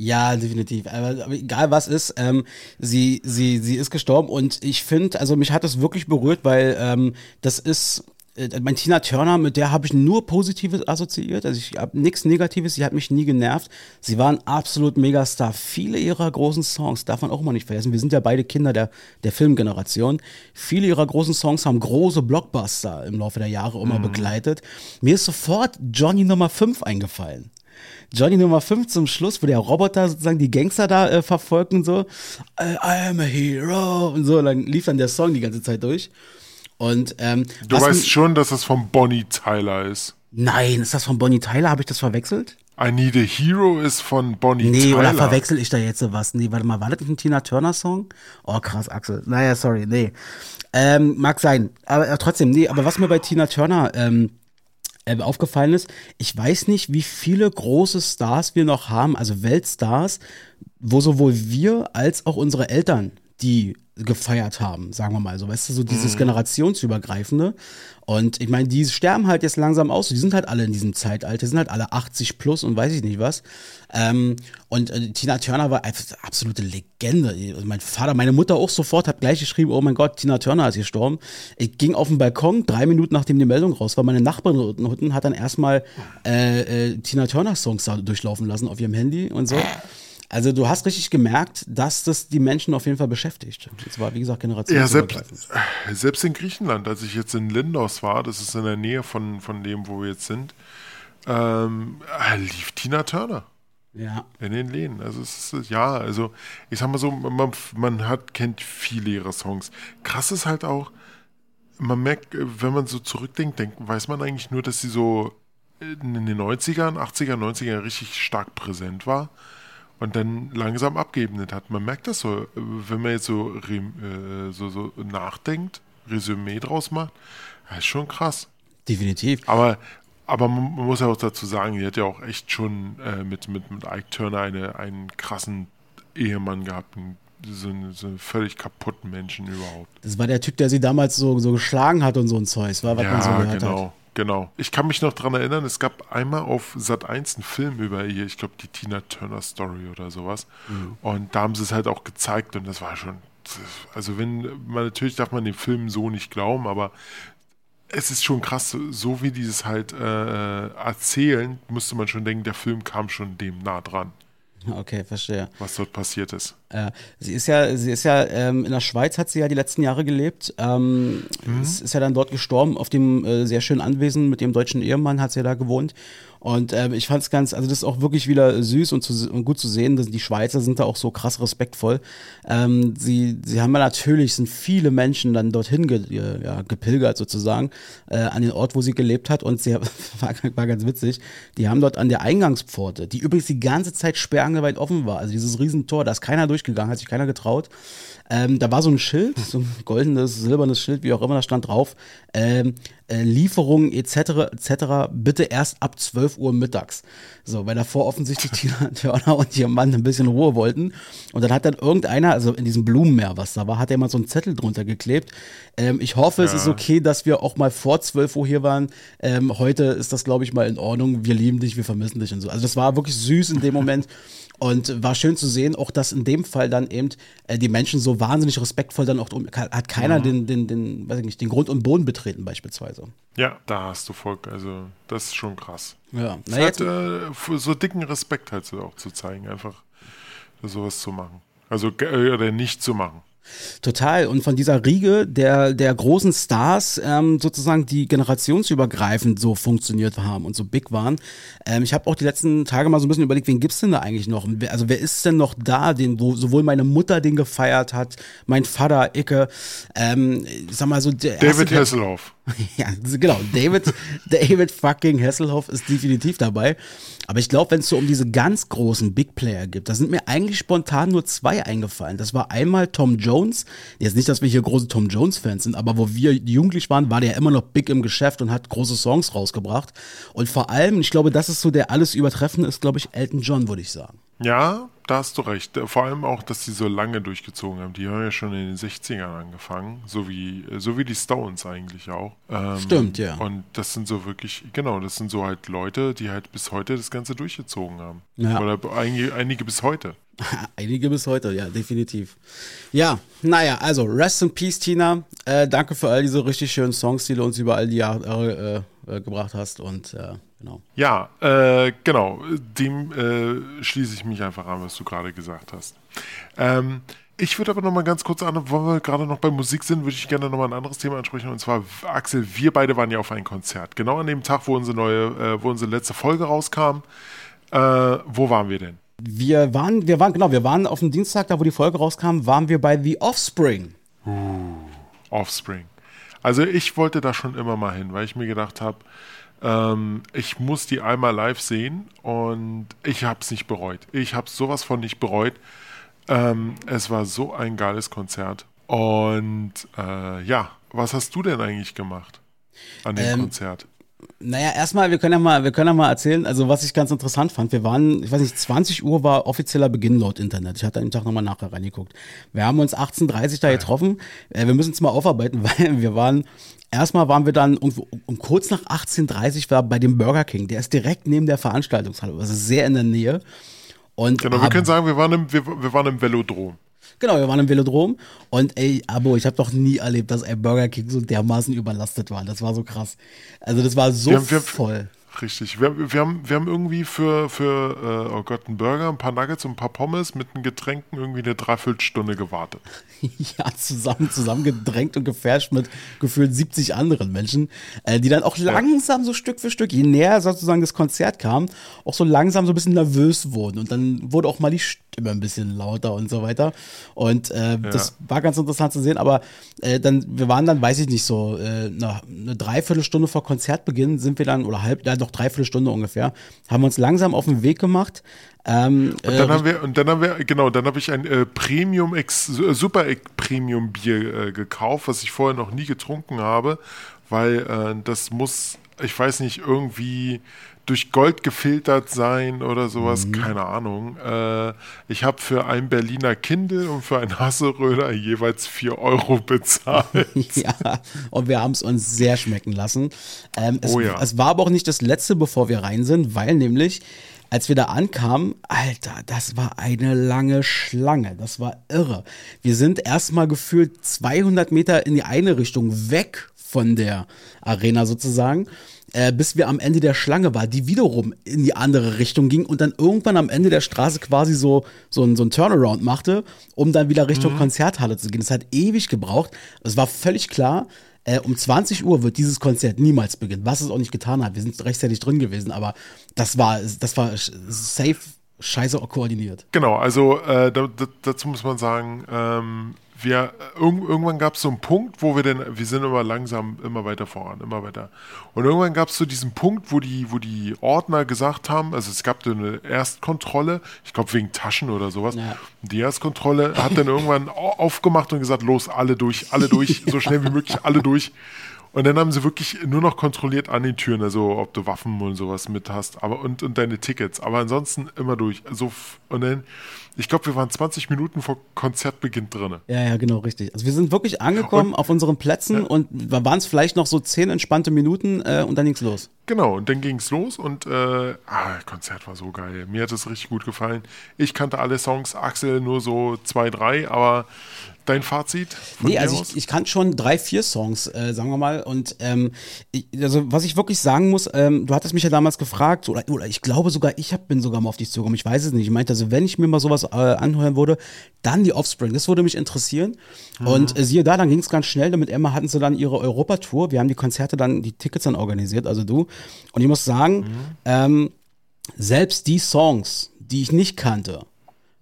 S1: Ja, definitiv. Aber, aber, egal was ist, ähm, sie, sie, sie ist gestorben und ich finde, also mich hat das wirklich berührt, weil ähm, das ist äh, mein Tina Turner, mit der habe ich nur Positives assoziiert. Also ich habe nichts Negatives, sie hat mich nie genervt. Sie war ein absolut Megastar. Viele ihrer großen Songs, darf man auch mal nicht vergessen, wir sind ja beide Kinder der, der Filmgeneration. Viele ihrer großen Songs haben große Blockbuster im Laufe der Jahre immer mhm. begleitet. Mir ist sofort Johnny Nummer 5 eingefallen. Johnny Nummer 5 zum Schluss, wo der Roboter sozusagen die Gangster da äh, verfolgt und so. I, I am a hero und so. Und dann lief dann der Song die ganze Zeit durch. Und, ähm,
S2: du weißt schon, dass das von Bonnie Tyler ist.
S1: Nein, ist das von Bonnie Tyler? Habe ich das verwechselt?
S2: I Need a Hero ist von Bonnie
S1: nee,
S2: Tyler.
S1: Nee, oder verwechsel ich da jetzt was? Nee, warte mal, war das nicht ein Tina Turner Song? Oh, krass, Axel. Naja, sorry, nee. Ähm, mag sein. Aber äh, trotzdem, nee, aber was mir bei Tina Turner ähm, äh, aufgefallen ist, ich weiß nicht, wie viele große Stars wir noch haben, also Weltstars, wo sowohl wir als auch unsere Eltern die gefeiert haben, sagen wir mal so, weißt du, so dieses mhm. generationsübergreifende. Und ich meine, die sterben halt jetzt langsam aus. Die sind halt alle in diesem Zeitalter, die sind halt alle 80 plus und weiß ich nicht was. Ähm, und äh, Tina Turner war absolute Legende. Mein Vater, meine Mutter auch sofort hat gleich geschrieben, oh mein Gott, Tina Turner ist gestorben. Ich ging auf den Balkon, drei Minuten nachdem die Meldung raus war. Meine Nachbarin unten hat dann erstmal äh, äh, Tina Turner Songs durchlaufen lassen auf ihrem Handy und so. Also du hast richtig gemerkt, dass das die Menschen auf jeden Fall beschäftigt. Das war, wie gesagt, Generation.
S2: Ja, selbst, selbst in Griechenland, als ich jetzt in Lindos war, das ist in der Nähe von, von dem, wo wir jetzt sind, ähm, lief Tina Turner.
S1: Ja.
S2: In den Läden. Also es ist, ja, also ich sag mal so, man, man hat, kennt viele ihrer Songs. Krass ist halt auch, man merkt, wenn man so zurückdenkt, denkt, weiß man eigentlich nur, dass sie so in den 90ern, 80er, 90er richtig stark präsent war und dann langsam abgeebnet hat. Man merkt das so, wenn man jetzt so, äh, so, so nachdenkt, Resümee draus macht, das ist schon krass.
S1: Definitiv.
S2: Aber, aber man muss ja auch dazu sagen, die hat ja auch echt schon äh, mit, mit, mit Ike Turner eine, einen krassen Ehemann gehabt, einen, so, einen, so völlig kaputten Menschen überhaupt.
S1: Das war der Typ, der sie damals so, so geschlagen hat und so ein Zeug, war, was
S2: ja,
S1: man so
S2: gehört genau. hat. Genau. Ich kann mich noch daran erinnern, es gab einmal auf Sat 1 einen Film über ihr, ich glaube die Tina Turner Story oder sowas. Mhm. Und da haben sie es halt auch gezeigt und das war schon. Also wenn, man natürlich darf man dem Film so nicht glauben, aber es ist schon krass, so wie dieses halt äh, erzählen, müsste man schon denken, der Film kam schon dem nah dran.
S1: Okay, verstehe.
S2: Was dort passiert ist.
S1: Äh, sie ist ja, sie ist ja ähm, in der Schweiz hat sie ja die letzten Jahre gelebt. Ähm, mhm. Ist ja dann dort gestorben auf dem äh, sehr schönen Anwesen mit ihrem deutschen Ehemann hat sie ja da gewohnt. Und ähm, ich fand es ganz, also das ist auch wirklich wieder süß und, zu, und gut zu sehen, dass die Schweizer sind da auch so krass respektvoll. Ähm, sie, sie haben ja natürlich, sind viele Menschen dann dorthin ge, ja, gepilgert sozusagen, äh, an den Ort, wo sie gelebt hat. Und sie war, war ganz witzig, die haben dort an der Eingangspforte, die übrigens die ganze Zeit sperrangelweit offen war, also dieses Riesentor, da ist keiner durchgegangen, hat sich keiner getraut. Ähm, da war so ein Schild, so ein goldenes, silbernes Schild, wie auch immer, da stand drauf, ähm, äh, Lieferungen etc. etc. bitte erst ab 12 Uhr mittags. So, weil davor offensichtlich Tina Turner und ihr Mann ein bisschen Ruhe wollten. Und dann hat dann irgendeiner, also in diesem Blumenmeer, was da war, hat er mal so einen Zettel drunter geklebt. Ähm, ich hoffe, ja. es ist okay, dass wir auch mal vor 12 Uhr hier waren. Ähm, heute ist das, glaube ich, mal in Ordnung. Wir lieben dich, wir vermissen dich und so. Also das war wirklich süß in dem Moment. Und war schön zu sehen, auch dass in dem Fall dann eben äh, die Menschen so wahnsinnig respektvoll dann auch, hat keiner mhm. den, den, den, weiß ich nicht, den Grund und Boden betreten beispielsweise.
S2: Ja, da hast du voll, also das ist schon krass.
S1: Ja,
S2: Na, halt, äh, so dicken Respekt halt auch zu zeigen, einfach sowas zu machen. Also, äh, oder nicht zu machen.
S1: Total. Und von dieser Riege der, der großen Stars, ähm, sozusagen, die generationsübergreifend so funktioniert haben und so big waren. Ähm, ich habe auch die letzten Tage mal so ein bisschen überlegt, wen gibt's denn da eigentlich noch? Also wer ist denn noch da, den, wo sowohl meine Mutter den gefeiert hat, mein Vater, Icke, ähm, sag mal so der
S2: David Hasselhoff.
S1: ja, genau. David, David fucking Hasselhoff ist definitiv dabei. Aber ich glaube, wenn es so um diese ganz großen Big Player gibt, da sind mir eigentlich spontan nur zwei eingefallen. Das war einmal Tom Jones. Jetzt nicht, dass wir hier große Tom Jones-Fans sind, aber wo wir jugendlich waren, war der immer noch big im Geschäft und hat große Songs rausgebracht. Und vor allem, ich glaube, das ist so der alles übertreffende, ist, glaube ich, Elton John, würde ich sagen.
S2: Ja, da hast du recht. Vor allem auch, dass sie so lange durchgezogen haben. Die haben ja schon in den 60ern angefangen, so wie, so wie die Stones eigentlich auch.
S1: Ähm, Stimmt, ja.
S2: Und das sind so wirklich, genau, das sind so halt Leute, die halt bis heute das Ganze durchgezogen haben. Ja. Oder einige, einige bis heute.
S1: Einige bis heute, ja, definitiv. Ja, naja, also Rest in Peace, Tina. Äh, danke für all diese richtig schönen Songs, die du uns über all die Jahre äh, äh, gebracht hast. Und äh, genau.
S2: Ja, äh, genau. Dem äh, schließe ich mich einfach an, was du gerade gesagt hast. Ähm, ich würde aber noch mal ganz kurz an, wo wir gerade noch bei Musik sind, würde ich gerne noch mal ein anderes Thema ansprechen. Und zwar, Axel, wir beide waren ja auf ein Konzert. Genau an dem Tag, wo unsere neue, wo unsere letzte Folge rauskam Äh, wo waren wir denn?
S1: Wir waren, wir waren, genau, wir waren auf dem Dienstag, da wo die Folge rauskam, waren wir bei The Offspring.
S2: Uh, Offspring. Also ich wollte da schon immer mal hin, weil ich mir gedacht habe, ähm, ich muss die einmal live sehen und ich habe es nicht bereut. Ich habe sowas von nicht bereut. Ähm, es war so ein geiles Konzert. Und äh, ja, was hast du denn eigentlich gemacht an dem ähm, Konzert?
S1: Naja, erstmal, wir können ja mal, wir können ja mal erzählen, also was ich ganz interessant fand, wir waren, ich weiß nicht, 20 Uhr war offizieller Beginn laut Internet. Ich hatte an dem Tag nochmal nachher reingeguckt. Wir haben uns 18.30 da getroffen. Äh, wir müssen es mal aufarbeiten, weil wir waren, erstmal waren wir dann irgendwo, um kurz nach 18.30 war bei dem Burger King. Der ist direkt neben der Veranstaltungshalle, also sehr in der Nähe. Und
S2: genau, wir können sagen, wir waren im, wir, wir waren im Velodrom.
S1: Genau, wir waren im Velodrom und ey, Abo, ich habe doch nie erlebt, dass ein Burger King so dermaßen überlastet war. Das war so krass. Also das war so wir haben, wir, voll.
S2: Richtig. Wir, wir, haben, wir haben irgendwie für, für äh, oh Gott, einen Burger, ein paar Nuggets und ein paar Pommes mit den Getränken irgendwie eine Dreiviertelstunde gewartet.
S1: ja, zusammen, zusammen gedrängt und gefärscht mit gefühlt 70 anderen Menschen, äh, die dann auch langsam so Stück für Stück, je näher sozusagen das Konzert kam, auch so langsam so ein bisschen nervös wurden. Und dann wurde auch mal die Stimme ein bisschen lauter und so weiter. Und äh, ja. das war ganz interessant zu sehen. Aber äh, dann, wir waren dann, weiß ich nicht, so äh, eine, eine Dreiviertelstunde vor Konzertbeginn sind wir dann, oder halb, ja, doch dreiviertel Stunde ungefähr, haben uns langsam auf den Weg gemacht.
S2: Ähm, und dann äh, haben wir, und dann haben wir, genau, dann habe ich ein äh, Premium, Ex, äh, Super Premium Bier gekauft, was ich vorher noch nie getrunken habe, weil das muss, ich weiß nicht, irgendwie durch Gold gefiltert sein oder sowas, mhm. keine Ahnung. Äh, ich habe für ein Berliner Kindle und für ein Hasseröder jeweils 4 Euro bezahlt.
S1: ja, und wir haben es uns sehr schmecken lassen. Ähm, es, oh ja. es war aber auch nicht das letzte, bevor wir rein sind, weil nämlich als wir da ankamen, Alter, das war eine lange Schlange. Das war irre. Wir sind erstmal gefühlt 200 Meter in die eine Richtung weg von der Arena sozusagen äh, bis wir am Ende der Schlange war, die wiederum in die andere Richtung ging und dann irgendwann am Ende der Straße quasi so, so, ein, so ein Turnaround machte, um dann wieder Richtung mhm. Konzerthalle zu gehen. Das hat ewig gebraucht. Es war völlig klar, äh, um 20 Uhr wird dieses Konzert niemals beginnen, was es auch nicht getan hat. Wir sind rechtzeitig drin gewesen, aber das war, das war safe scheiße koordiniert.
S2: Genau, also äh, da, da, dazu muss man sagen, ähm, wir, irgendwann gab es so einen Punkt, wo wir denn, wir sind immer langsam immer weiter voran, immer weiter. Und irgendwann gab es so diesen Punkt, wo die, wo die Ordner gesagt haben, also es gab eine Erstkontrolle, ich glaube wegen Taschen oder sowas. Ja. Die Erstkontrolle hat dann irgendwann aufgemacht und gesagt, los, alle durch, alle durch, so schnell wie möglich, alle durch. Und dann haben sie wirklich nur noch kontrolliert an den Türen, also ob du Waffen und sowas mit hast, aber und, und deine Tickets. Aber ansonsten immer durch. Also, und dann ich glaube, wir waren 20 Minuten vor Konzertbeginn drin.
S1: Ja, ja, genau, richtig. Also wir sind wirklich angekommen und, auf unseren Plätzen ja. und da waren es vielleicht noch so zehn entspannte Minuten äh, und dann ging es los.
S2: Genau, und dann ging es los und äh, ah, Konzert war so geil. Mir hat es richtig gut gefallen. Ich kannte alle Songs, Axel nur so zwei, drei, aber dein Fazit?
S1: Nee, also ich, ich kann schon drei, vier Songs, äh, sagen wir mal. Und ähm, ich, also was ich wirklich sagen muss, ähm, du hattest mich ja damals gefragt, oder, oder ich glaube sogar, ich hab, bin sogar mal auf dich zugekommen, ich weiß es nicht. Ich meinte, also wenn ich mir mal sowas äh, anhören würde, dann die Offspring, das würde mich interessieren. Mhm. Und äh, siehe da, dann ging es ganz schnell, damit Emma hatten sie dann ihre Europatour. Wir haben die Konzerte dann, die Tickets dann organisiert, also du. Und ich muss sagen, mhm. ähm, selbst die Songs, die ich nicht kannte,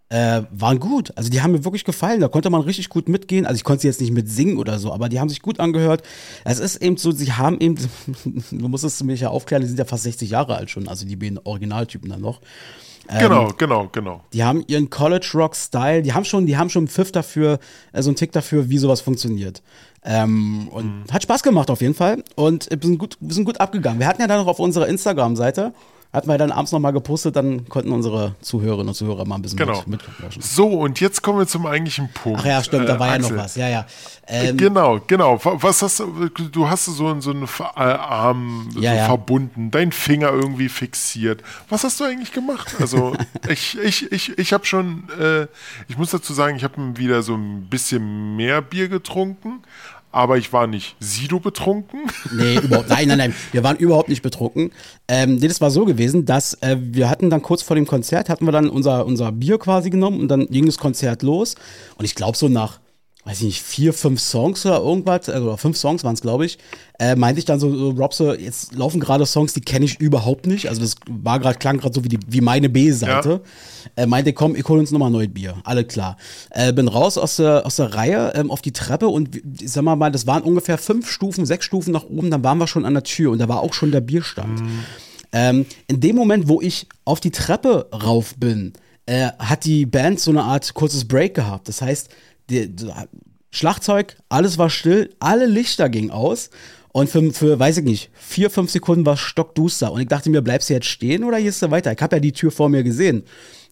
S1: äh, waren gut. Also die haben mir wirklich gefallen. Da konnte man richtig gut mitgehen. Also ich konnte sie jetzt nicht mit singen oder so, aber die haben sich gut angehört. Es ist eben so, sie haben eben, du musst es mich ja aufklären, die sind ja fast 60 Jahre alt schon, also die beiden Originaltypen dann noch.
S2: Ähm, genau, genau, genau.
S1: Die haben ihren College Rock Style, die haben schon, die haben schon einen Pfiff dafür, äh, so einen Tick dafür, wie sowas funktioniert. Ähm, und mhm. hat Spaß gemacht auf jeden Fall und wir sind gut, wir sind gut abgegangen. Wir hatten ja dann noch auf unserer Instagram-Seite hatten wir dann abends nochmal gepostet, dann konnten unsere Zuhörerinnen und Zuhörer mal ein bisschen
S2: genau. mit, mitquatschen. So, und jetzt kommen wir zum eigentlichen Punkt.
S1: Ach ja, stimmt, da war äh, ja noch was, ja, ja.
S2: Ähm, genau, genau. Was hast du, du hast so, so einen äh, Arm ja, so ja. verbunden, dein Finger irgendwie fixiert. Was hast du eigentlich gemacht? Also, ich, ich, ich, ich habe schon, äh, ich muss dazu sagen, ich habe wieder so ein bisschen mehr Bier getrunken, aber ich war nicht Sido betrunken.
S1: Nee, überhaupt, nein, nein, nein, wir waren überhaupt nicht betrunken. Ähm, nee, das war so gewesen, dass äh, wir hatten dann kurz vor dem Konzert, hatten wir dann unser, unser Bier quasi genommen und dann ging das Konzert los. Und ich glaube so nach weiß ich nicht, vier, fünf Songs oder irgendwas, äh, oder fünf Songs waren es, glaube ich, äh, meinte ich dann so, so Robse, jetzt laufen gerade Songs, die kenne ich überhaupt nicht. Also das war gerade, klang gerade so wie, die, wie meine B-Seite. Ja. Äh, meinte, komm, ich hol uns nochmal neu Bier. Alle klar. Äh, bin raus aus der, aus der Reihe ähm, auf die Treppe und ich sag mal, das waren ungefähr fünf Stufen, sechs Stufen nach oben, dann waren wir schon an der Tür und da war auch schon der Bierstand. Mhm. Ähm, in dem Moment, wo ich auf die Treppe rauf bin, äh, hat die Band so eine Art kurzes Break gehabt. Das heißt, die, Schlagzeug, alles war still, alle Lichter gingen aus. Und für, für, weiß ich nicht, vier, fünf Sekunden war es stockduster. Und ich dachte mir, bleibst du jetzt stehen oder gehst du weiter? Ich habe ja die Tür vor mir gesehen.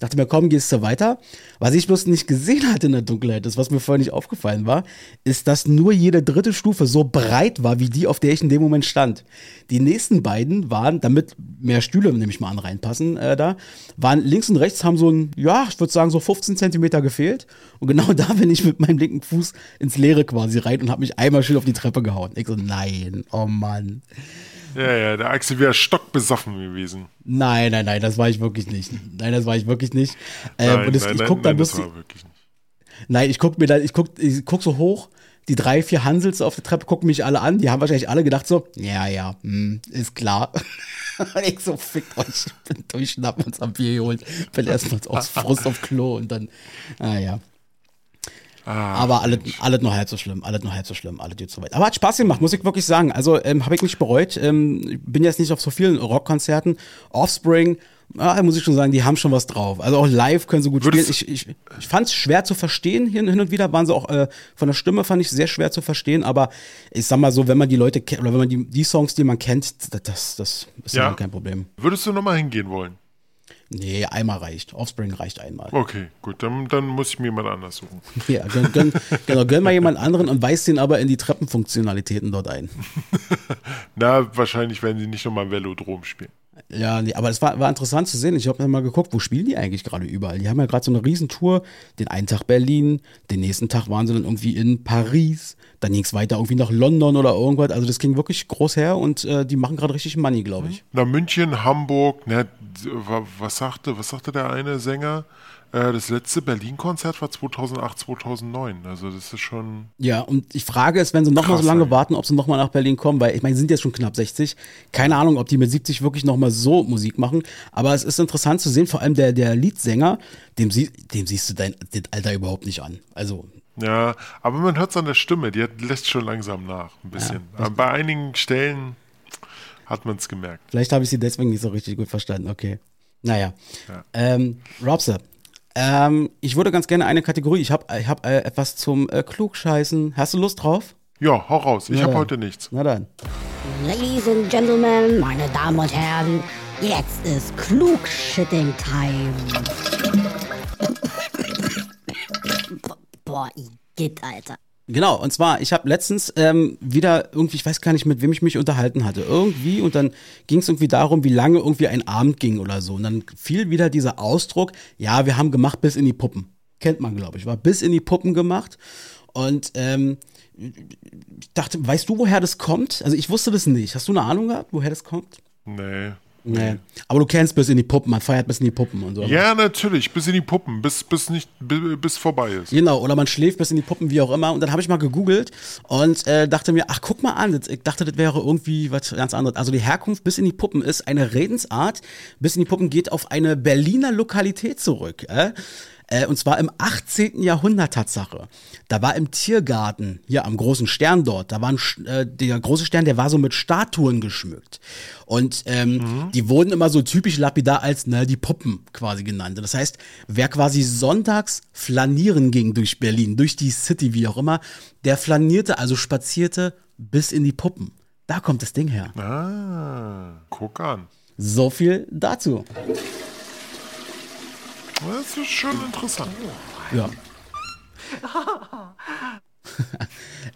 S1: Dachte mir, komm, gehst du weiter. Was ich bloß nicht gesehen hatte in der Dunkelheit, das was mir vorher nicht aufgefallen war, ist, dass nur jede dritte Stufe so breit war, wie die, auf der ich in dem Moment stand. Die nächsten beiden waren, damit mehr Stühle, nehme ich mal an, reinpassen, äh, da, waren links und rechts haben so ein, ja, ich würde sagen, so 15 Zentimeter gefehlt. Und genau da bin ich mit meinem linken Fuß ins Leere quasi rein und habe mich einmal schön auf die Treppe gehauen. Ich so, nein, oh Mann.
S2: Ja, ja, der Axel wäre stockbesoffen gewesen.
S1: Nein, nein, nein, das war ich wirklich nicht. Nein, das war ich wirklich nicht. Ähm, nein, und das, nein, ich guck nein, dann nein, das war wirklich nicht. Nein, ich guck mir da, ich guck, ich guck so hoch, die drei, vier Hansels auf der Treppe gucken mich alle an. Die haben wahrscheinlich alle gedacht so, ja, ja, hm, ist klar. und ich so, fickt euch, bin durchschnappen uns am Bier geholt. Bin erstmal aus Frust auf Klo und dann, ah ja. Ah, aber alles, alles nur halb so schlimm, alles nur halb so schlimm, alles geht so weit. Aber hat Spaß gemacht, muss ich wirklich sagen. Also ähm, habe ich nicht bereut. Ähm, bin jetzt nicht auf so vielen Rockkonzerten. Offspring, ah, muss ich schon sagen, die haben schon was drauf. Also auch live können sie gut Würdest spielen. Ich, ich, ich fand es schwer zu verstehen hin, hin und wieder. Waren sie auch äh, von der Stimme fand ich sehr schwer zu verstehen. Aber ich sag mal so, wenn man die Leute kennt oder wenn man die, die Songs, die man kennt, das, das ist ja kein Problem.
S2: Würdest du nochmal hingehen wollen?
S1: Nee, einmal reicht. Offspring reicht einmal.
S2: Okay, gut, dann, dann muss ich mir jemand anders suchen.
S1: Ja, gönn, gönn, genau, gönn mal jemand anderen und weist den aber in die Treppenfunktionalitäten dort ein.
S2: Na, wahrscheinlich werden sie nicht nochmal Velodrom spielen.
S1: Ja, nee, aber es war, war interessant zu sehen. Ich habe mal geguckt, wo spielen die eigentlich gerade überall? Die haben ja gerade so eine Riesentour. Den einen Tag Berlin, den nächsten Tag waren sie dann irgendwie in Paris. Dann ging es weiter irgendwie nach London oder irgendwas. Also das ging wirklich groß her und äh, die machen gerade richtig Money, glaube ich.
S2: Na, München, Hamburg, ne, was sagte, was sagte der eine Sänger? Äh, das letzte Berlin-Konzert war 2008, 2009. Also das ist schon.
S1: Ja, und ich frage es, wenn sie nochmal so lange warten, ob sie nochmal nach Berlin kommen, weil ich meine, sie sind jetzt schon knapp 60. Keine Ahnung, ob die mit 70 wirklich nochmal so Musik machen. Aber es ist interessant zu sehen, vor allem der, der Leadsänger, dem, sie, dem siehst du dein, Alter überhaupt nicht an. Also
S2: ja, aber man hört es an der Stimme, die lässt schon langsam nach, ein bisschen. Ja, bei einigen Stellen hat man es gemerkt.
S1: Vielleicht habe ich sie deswegen nicht so richtig gut verstanden, okay. Naja. Ja. Ähm, Robse, ähm, ich würde ganz gerne eine Kategorie. Ich habe ich hab, äh, etwas zum äh, Klugscheißen. Hast du Lust drauf?
S2: Ja, hau raus. Ich habe heute nichts.
S1: Na dann.
S3: Ladies and Gentlemen, meine Damen und Herren, jetzt ist Klugschitting-Time. Boah, Igitt, Alter.
S1: Genau, und zwar, ich habe letztens ähm, wieder irgendwie, ich weiß gar nicht, mit wem ich mich unterhalten hatte, irgendwie, und dann ging es irgendwie darum, wie lange irgendwie ein Abend ging oder so. Und dann fiel wieder dieser Ausdruck, ja, wir haben gemacht bis in die Puppen. Kennt man, glaube ich, war bis in die Puppen gemacht. Und ähm, ich dachte, weißt du, woher das kommt? Also ich wusste das nicht. Hast du eine Ahnung gehabt, woher das kommt?
S2: Nee.
S1: Nee. Aber du kennst bis in die Puppen, man feiert bis in die Puppen und so.
S2: Ja, natürlich, bis in die Puppen, bis, bis nicht, bis, bis vorbei ist.
S1: Genau, oder man schläft bis in die Puppen, wie auch immer. Und dann habe ich mal gegoogelt und äh, dachte mir, ach, guck mal an, ich dachte, das wäre irgendwie was ganz anderes. Also die Herkunft bis in die Puppen ist eine Redensart. Bis in die Puppen geht auf eine Berliner Lokalität zurück. Äh? Äh, und zwar im 18. Jahrhundert Tatsache. Da war im Tiergarten, hier am großen Stern dort, da war ein, äh, der große Stern, der war so mit Statuen geschmückt. Und ähm, mhm. die wurden immer so typisch lapidar als ne, die Puppen quasi genannt. Das heißt, wer quasi sonntags flanieren ging durch Berlin, durch die City, wie auch immer, der flanierte, also spazierte bis in die Puppen. Da kommt das Ding her.
S2: Ah, guck an.
S1: So viel dazu.
S2: Das ist schon interessant.
S1: Ja.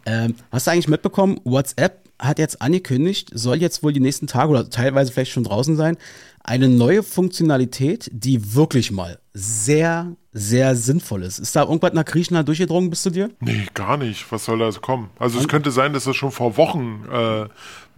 S1: ähm, hast du eigentlich mitbekommen, WhatsApp hat jetzt angekündigt, soll jetzt wohl die nächsten Tage oder teilweise vielleicht schon draußen sein, eine neue Funktionalität, die wirklich mal sehr, sehr sinnvoll ist. Ist da irgendwas nach Griechenland durchgedrungen bis zu dir?
S2: Nee, gar nicht. Was soll da so kommen? Also es könnte sein, dass das schon vor Wochen äh,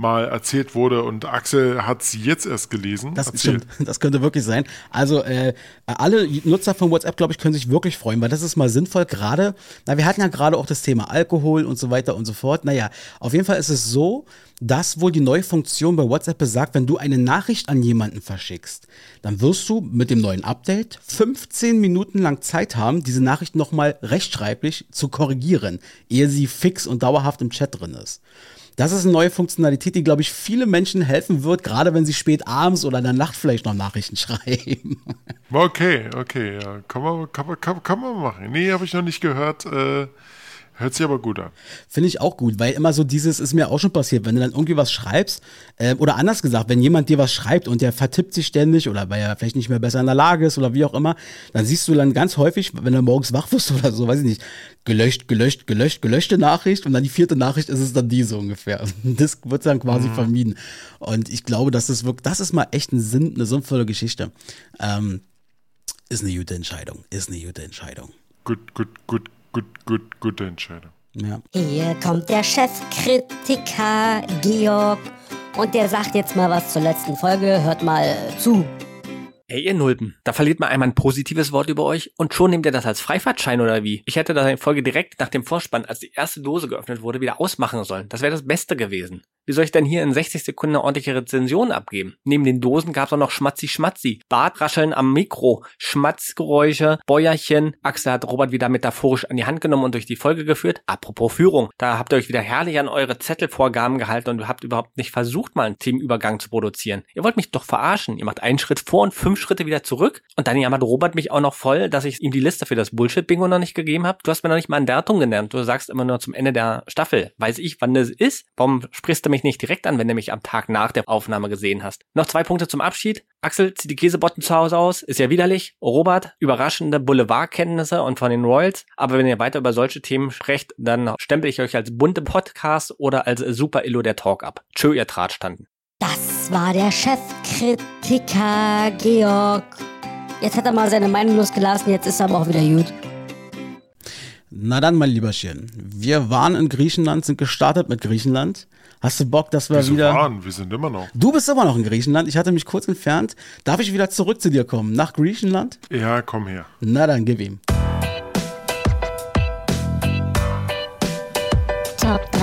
S2: mal erzählt wurde und Axel hat es jetzt erst gelesen.
S1: Das stimmt. Das könnte wirklich sein. Also äh, alle Nutzer von WhatsApp, glaube ich, können sich wirklich freuen, weil das ist mal sinnvoll. Gerade, na, wir hatten ja gerade auch das Thema Alkohol und so weiter und so fort. Naja, auf jeden Fall ist es so, dass wohl die neue Funktion bei WhatsApp besagt, wenn du eine Nachricht an jemanden verschickst, dann wirst du mit dem neuen Update 15 Minuten lang Zeit haben, diese Nachricht nochmal rechtschreiblich zu korrigieren, ehe sie fix und dauerhaft im Chat drin ist. Das ist eine neue Funktionalität, die, glaube ich, viele Menschen helfen wird, gerade wenn sie spät abends oder in der Nacht vielleicht noch Nachrichten schreiben.
S2: Okay, okay, ja. Kann man, kann man, kann, man machen. Nee, habe ich noch nicht gehört. Äh Hört sich aber gut an.
S1: Finde ich auch gut, weil immer so dieses ist mir auch schon passiert, wenn du dann irgendwie was schreibst, äh, oder anders gesagt, wenn jemand dir was schreibt und der vertippt sich ständig oder weil er vielleicht nicht mehr besser in der Lage ist oder wie auch immer, dann siehst du dann ganz häufig, wenn du morgens wach wirst oder so, weiß ich nicht, gelöscht, gelöscht, gelöscht, gelöschte Nachricht und dann die vierte Nachricht ist es dann die so ungefähr. Das wird dann quasi mhm. vermieden. Und ich glaube, dass das wirklich, das ist mal echt ein Sinn, eine sinnvolle Geschichte. Ähm, ist eine gute Entscheidung, ist eine gute Entscheidung.
S2: Gut, gut, gut, gut, gut, gute Entscheidung.
S3: Ja. Hier kommt der Chefkritiker Georg und der sagt jetzt mal was zur letzten Folge. Hört mal zu.
S4: Ey, ihr Nulpen, da verliert man einmal ein positives Wort über euch und schon nehmt ihr das als Freifahrtschein oder wie? Ich hätte das in Folge direkt nach dem Vorspann, als die erste Dose geöffnet wurde, wieder ausmachen sollen. Das wäre das Beste gewesen. Wie soll ich denn hier in 60 Sekunden eine ordentliche Rezension abgeben? Neben den Dosen gab es auch noch Schmatzi-Schmatzi, Bartrascheln am Mikro, Schmatzgeräusche, Bäuerchen. Axel hat Robert wieder metaphorisch an die Hand genommen und durch die Folge geführt. Apropos Führung, da habt ihr euch wieder herrlich an eure Zettelvorgaben gehalten und habt überhaupt nicht versucht, mal einen Teamübergang zu produzieren. Ihr wollt mich doch verarschen. Ihr macht einen Schritt vor und fünf Schritte wieder zurück. Und dann jammert Robert mich auch noch voll, dass ich ihm die Liste für das Bullshit-Bingo noch nicht gegeben habe. Du hast mir noch nicht mal ein Datum genannt. Du sagst immer nur zum Ende der Staffel. Weiß ich, wann das ist? Warum sprichst du mich nicht direkt an, wenn du mich am Tag nach der Aufnahme gesehen hast? Noch zwei Punkte zum Abschied. Axel zieht die Käsebotten zu Hause aus. Ist ja widerlich. Robert, überraschende Boulevardkenntnisse und von den Royals. Aber wenn ihr weiter über solche Themen sprecht, dann stempel ich euch als bunte Podcast oder als Super Illo der Talk ab. Tschö, ihr Drahtstanden.
S3: Das war der Chefkritiker Georg. Jetzt hat er mal seine Meinung losgelassen, jetzt ist er aber auch wieder gut.
S1: Na dann, mein Lieberchen. Wir waren in Griechenland, sind gestartet mit Griechenland. Hast du Bock, dass wir Wieso wieder.
S2: Waren? Wir sind immer noch.
S1: Du bist immer noch in Griechenland. Ich hatte mich kurz entfernt. Darf ich wieder zurück zu dir kommen? Nach Griechenland?
S2: Ja, komm her.
S1: Na dann, gib ihm.
S3: Top 3.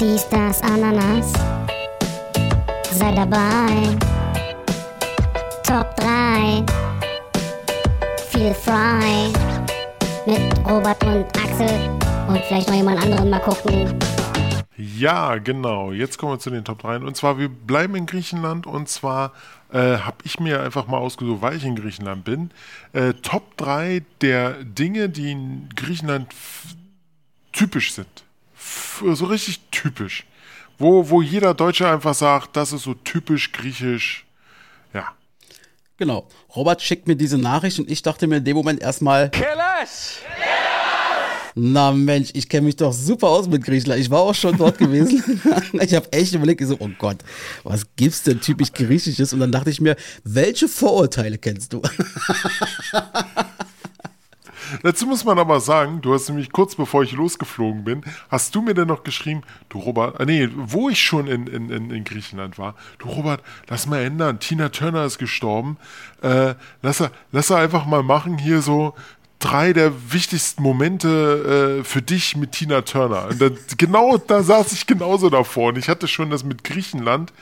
S3: Dies, das, Ananas sei dabei. Top 3. Feel Fry. Mit Robert und Axel. Und vielleicht noch jemand anderen mal gucken.
S2: Ja, genau. Jetzt kommen wir zu den Top 3. Und zwar, wir bleiben in Griechenland. Und zwar äh, habe ich mir einfach mal ausgesucht, weil ich in Griechenland bin. Äh, Top 3 der Dinge, die in Griechenland typisch sind. F so richtig typisch. Wo, wo jeder Deutsche einfach sagt, das ist so typisch griechisch. Ja.
S1: Genau. Robert schickt mir diese Nachricht und ich dachte mir in dem Moment erstmal.
S4: Killers!
S1: Na Mensch, ich kenne mich doch super aus mit Griechenland. Ich war auch schon dort gewesen. ich habe echt überlegt, so, oh Gott, was gibt's denn typisch Griechisches? Und dann dachte ich mir, welche Vorurteile kennst du?
S2: Dazu muss man aber sagen, du hast nämlich kurz bevor ich losgeflogen bin, hast du mir dann noch geschrieben, du Robert, äh, nee, wo ich schon in, in, in Griechenland war, du Robert, lass mal ändern, Tina Turner ist gestorben, äh, lass, lass er einfach mal machen hier so drei der wichtigsten Momente äh, für dich mit Tina Turner. Da, genau da saß ich genauso davor und ich hatte schon das mit Griechenland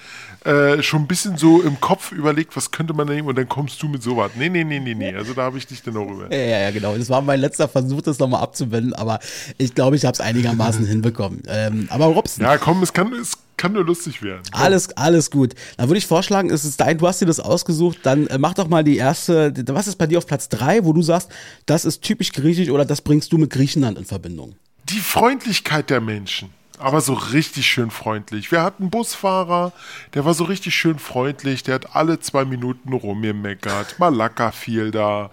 S2: äh, schon ein bisschen so im Kopf überlegt, was könnte man nehmen und dann kommst du mit sowas. Nee, nee, nee, nee, nee. Also da habe ich dich dann auch rüber.
S1: Ja, ja, genau. Das war mein letzter Versuch, das nochmal abzuwenden, aber ich glaube, ich habe es einigermaßen hinbekommen. Ähm, aber Robson.
S2: Ja, komm, es kann, es kann nur lustig werden.
S1: Alles, alles gut. Dann würde ich vorschlagen, es ist dein, du hast dir das ausgesucht, dann äh, mach doch mal die erste, was ist bei dir auf Platz 3, wo du sagst, das ist typisch griechisch oder das bringst du mit Griechenland in Verbindung?
S2: Die Freundlichkeit der Menschen aber so richtig schön freundlich. Wir hatten einen Busfahrer, der war so richtig schön freundlich, der hat alle zwei Minuten rumgemeckert. Malaka fiel da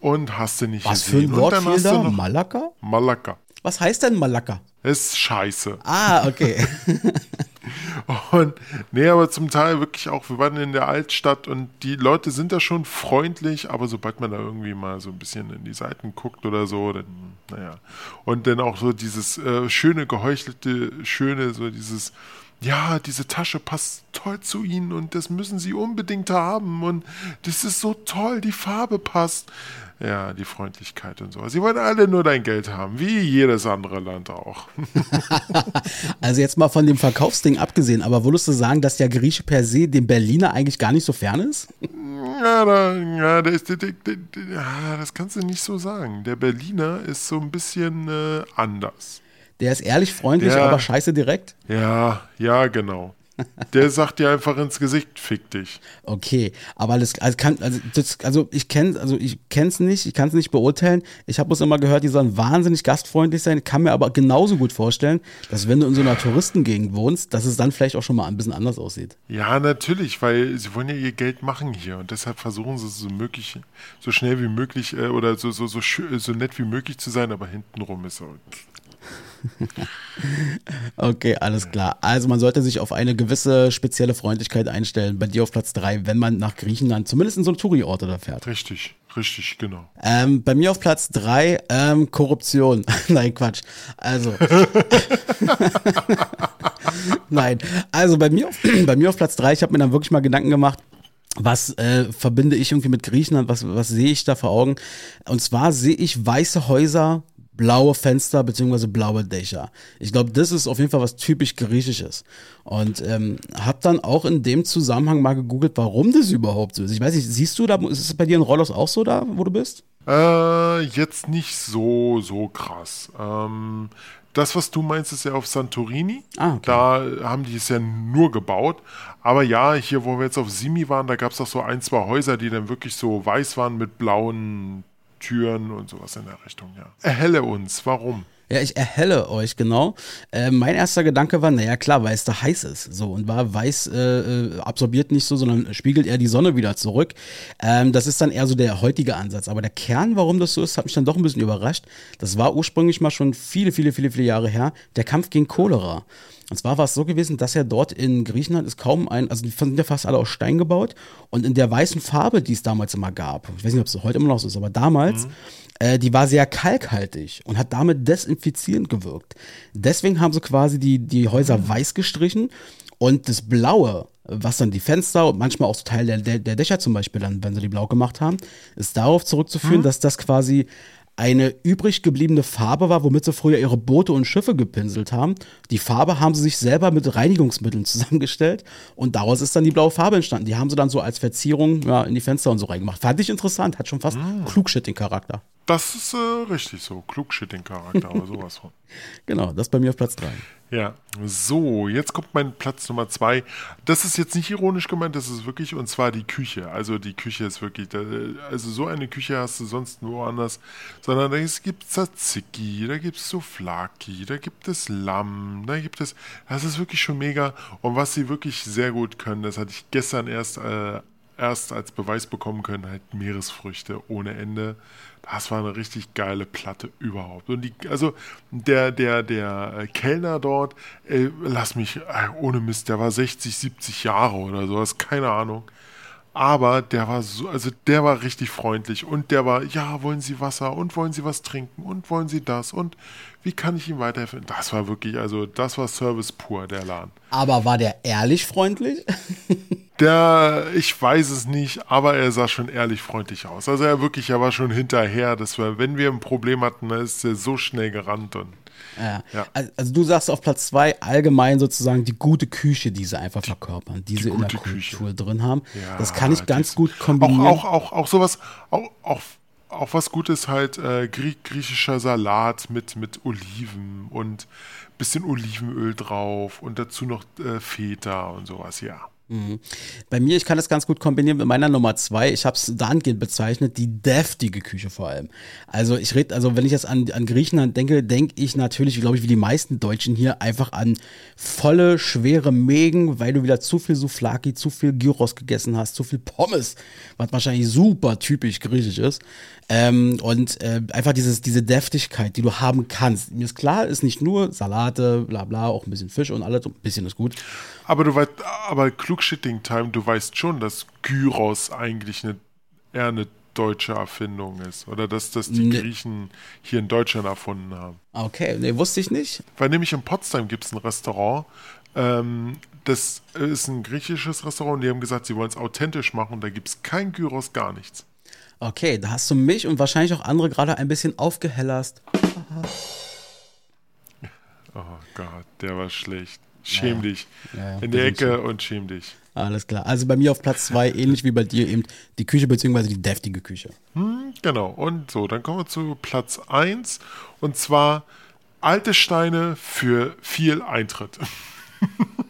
S2: und hast du nicht
S1: Was gesehen. Was für ein Wort fiel da? Malaka?
S2: Malaka.
S1: Was heißt denn Malaka?
S2: Ist scheiße.
S1: Ah, okay.
S2: Und nee, aber zum Teil wirklich auch, wir waren in der Altstadt und die Leute sind da schon freundlich, aber sobald man da irgendwie mal so ein bisschen in die Seiten guckt oder so, dann, naja. Und dann auch so dieses äh, schöne, geheuchelte, schöne, so dieses, ja, diese Tasche passt toll zu Ihnen und das müssen Sie unbedingt haben und das ist so toll, die Farbe passt. Ja, die Freundlichkeit und so. Sie wollen alle nur dein Geld haben, wie jedes andere Land auch.
S1: also jetzt mal von dem Verkaufsding abgesehen, aber würdest du sagen, dass der Grieche per se dem Berliner eigentlich gar nicht so fern ist?
S2: Ja, da, ja, der ist, der, der, das kannst du nicht so sagen. Der Berliner ist so ein bisschen äh, anders.
S1: Der ist ehrlich, freundlich, ja, aber scheiße direkt?
S2: Ja, ja, genau. Der sagt dir einfach ins Gesicht, fick dich.
S1: Okay, aber das, also, kann, also, das, also ich kenne also ich kenn's nicht, ich kann es nicht beurteilen. Ich habe bloß immer gehört, die sollen wahnsinnig gastfreundlich sein. Kann mir aber genauso gut vorstellen, dass wenn du in so einer Touristengegend wohnst, dass es dann vielleicht auch schon mal ein bisschen anders aussieht.
S2: Ja, natürlich, weil sie wollen ja ihr Geld machen hier und deshalb versuchen sie so möglich, so schnell wie möglich äh, oder so, so, so, so nett wie möglich zu sein, aber hintenrum ist so
S1: okay, alles klar. Also man sollte sich auf eine gewisse spezielle Freundlichkeit einstellen. Bei dir auf Platz 3, wenn man nach Griechenland, zumindest in so einen Touri-Ort da fährt.
S2: Richtig, richtig, genau.
S1: Ähm, bei mir auf Platz 3, ähm, Korruption. Nein, Quatsch. Also. Nein, also bei mir auf, bei mir auf Platz 3, ich habe mir dann wirklich mal Gedanken gemacht, was äh, verbinde ich irgendwie mit Griechenland? Was, was sehe ich da vor Augen? Und zwar sehe ich weiße Häuser blaue Fenster beziehungsweise blaue Dächer. Ich glaube, das ist auf jeden Fall was typisch Griechisches. Und ähm, habe dann auch in dem Zusammenhang mal gegoogelt, warum das überhaupt so ist. Ich weiß nicht, siehst du da, ist es bei dir in Rollos auch so da, wo du bist?
S2: Äh, jetzt nicht so, so krass. Ähm, das, was du meinst, ist ja auf Santorini. Ah, okay. Da haben die es ja nur gebaut. Aber ja, hier, wo wir jetzt auf Simi waren, da gab es auch so ein, zwei Häuser, die dann wirklich so weiß waren mit blauen Türen und sowas in der Richtung, ja. Erhelle uns, warum?
S1: Ja, ich erhelle euch, genau. Äh, mein erster Gedanke war, naja, klar, weil es da heiß ist. So, und war weiß äh, äh, absorbiert nicht so, sondern spiegelt eher die Sonne wieder zurück. Ähm, das ist dann eher so der heutige Ansatz. Aber der Kern, warum das so ist, hat mich dann doch ein bisschen überrascht. Das war ursprünglich mal schon viele, viele, viele, viele Jahre her, der Kampf gegen Cholera. Und zwar war es so gewesen, dass ja dort in Griechenland ist kaum ein, also die sind ja fast alle aus Stein gebaut und in der weißen Farbe, die es damals immer gab, ich weiß nicht, ob es heute immer noch so ist, aber damals, mhm. äh, die war sehr kalkhaltig und hat damit desinfizierend gewirkt. Deswegen haben sie quasi die, die Häuser mhm. weiß gestrichen und das Blaue, was dann die Fenster und manchmal auch so Teil der, der, der Dächer zum Beispiel dann, wenn sie die blau gemacht haben, ist darauf zurückzuführen, mhm. dass das quasi eine übrig gebliebene Farbe war, womit sie früher ihre Boote und Schiffe gepinselt haben. Die Farbe haben sie sich selber mit Reinigungsmitteln zusammengestellt und daraus ist dann die blaue Farbe entstanden. Die haben sie dann so als Verzierung ja, in die Fenster und so reingemacht. Fand ich interessant, hat schon fast mhm. Klugschitting-Charakter.
S2: Das ist äh, richtig so, Klugschitting-Charakter, aber sowas von.
S1: Genau, das bei mir auf Platz 3.
S2: Ja, so, jetzt kommt mein Platz Nummer 2. Das ist jetzt nicht ironisch gemeint, das ist wirklich, und zwar die Küche. Also die Küche ist wirklich, also so eine Küche hast du sonst nur anders, sondern da gibt es Tzatziki, da gibt es Souflaki, da gibt es Lamm, da gibt es, das ist wirklich schon mega. Und was sie wirklich sehr gut können, das hatte ich gestern erst, äh, erst als Beweis bekommen können, halt Meeresfrüchte ohne Ende das war eine richtig geile Platte überhaupt. Und die, also der, der, der äh, Kellner dort, ey, lass mich, ey, äh, ohne Mist, der war 60, 70 Jahre oder sowas, keine Ahnung. Aber der war so, also der war richtig freundlich und der war, ja, wollen Sie Wasser und wollen Sie was trinken und wollen Sie das und wie kann ich Ihnen weiterhelfen? Das war wirklich, also das war Service pur, der Laden.
S1: Aber war der ehrlich freundlich?
S2: der, ich weiß es nicht, aber er sah schon ehrlich freundlich aus. Also er wirklich, er war schon hinterher. Das war, wenn wir ein Problem hatten, dann ist er so schnell gerannt und
S1: ja. ja. Also du sagst auf Platz zwei allgemein sozusagen die gute Küche, die sie einfach verkörpern, die, die sie in der Kultur Küche. drin haben. Ja, das kann ich ganz gut kombinieren.
S2: Auch, auch, auch, auch sowas, auch, auch, auch was Gutes halt äh, griechischer Salat mit, mit Oliven und bisschen Olivenöl drauf und dazu noch äh, Feta und sowas, ja.
S1: Mhm. Bei mir, ich kann das ganz gut kombinieren mit meiner Nummer zwei. Ich habe es dahingehend bezeichnet, die deftige Küche vor allem. Also ich rede, also wenn ich jetzt an, an Griechenland denke, denke ich natürlich, glaube ich, wie die meisten Deutschen hier einfach an volle, schwere Mägen, weil du wieder zu viel Souflaki, zu viel Gyros gegessen hast, zu viel Pommes, was wahrscheinlich super typisch griechisch ist. Ähm, und äh, einfach dieses, diese Deftigkeit, die du haben kannst. Mir ist klar, ist nicht nur Salate, bla bla, auch ein bisschen Fisch und alles, ein bisschen ist gut.
S2: Aber du weißt, aber Klugshitting-Time, du weißt schon, dass Gyros eigentlich eine, eher eine deutsche Erfindung ist. Oder dass das die nee. Griechen hier in Deutschland erfunden haben.
S1: Okay, nee, wusste ich nicht.
S2: Weil nämlich in Potsdam gibt es ein Restaurant, ähm, das ist ein griechisches Restaurant und die haben gesagt, sie wollen es authentisch machen und da gibt es kein Gyros, gar nichts.
S1: Okay, da hast du mich und wahrscheinlich auch andere gerade ein bisschen aufgehellerst.
S2: oh Gott, der war schlecht. Schäm ja. dich. Ja, In der Ecke und schäm dich.
S1: Alles klar. Also bei mir auf Platz zwei, ähnlich wie bei dir eben, die Küche bzw. die deftige Küche.
S2: Hm, genau. Und so, dann kommen wir zu Platz eins und zwar alte Steine für viel Eintritt.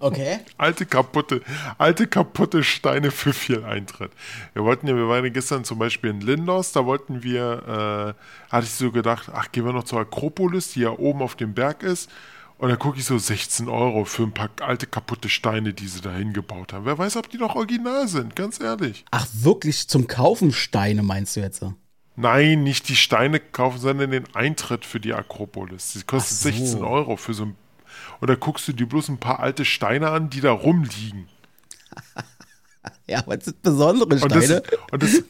S1: Okay.
S2: alte kaputte, alte kaputte Steine für viel Eintritt. Wir wollten ja, wir waren ja gestern zum Beispiel in Lindos, da wollten wir, äh, hatte ich so gedacht, ach, gehen wir noch zur Akropolis, die ja oben auf dem Berg ist. Und dann gucke ich so 16 Euro für ein paar alte kaputte Steine, die sie da hingebaut haben. Wer weiß, ob die noch original sind, ganz ehrlich.
S1: Ach, wirklich zum Kaufen Steine meinst du jetzt?
S2: Nein, nicht die Steine kaufen, sondern den Eintritt für die Akropolis. Die kostet so. 16 Euro für so ein oder guckst du dir bloß ein paar alte Steine an, die da rumliegen?
S1: ja, aber es sind besondere Steine.
S2: Und, das,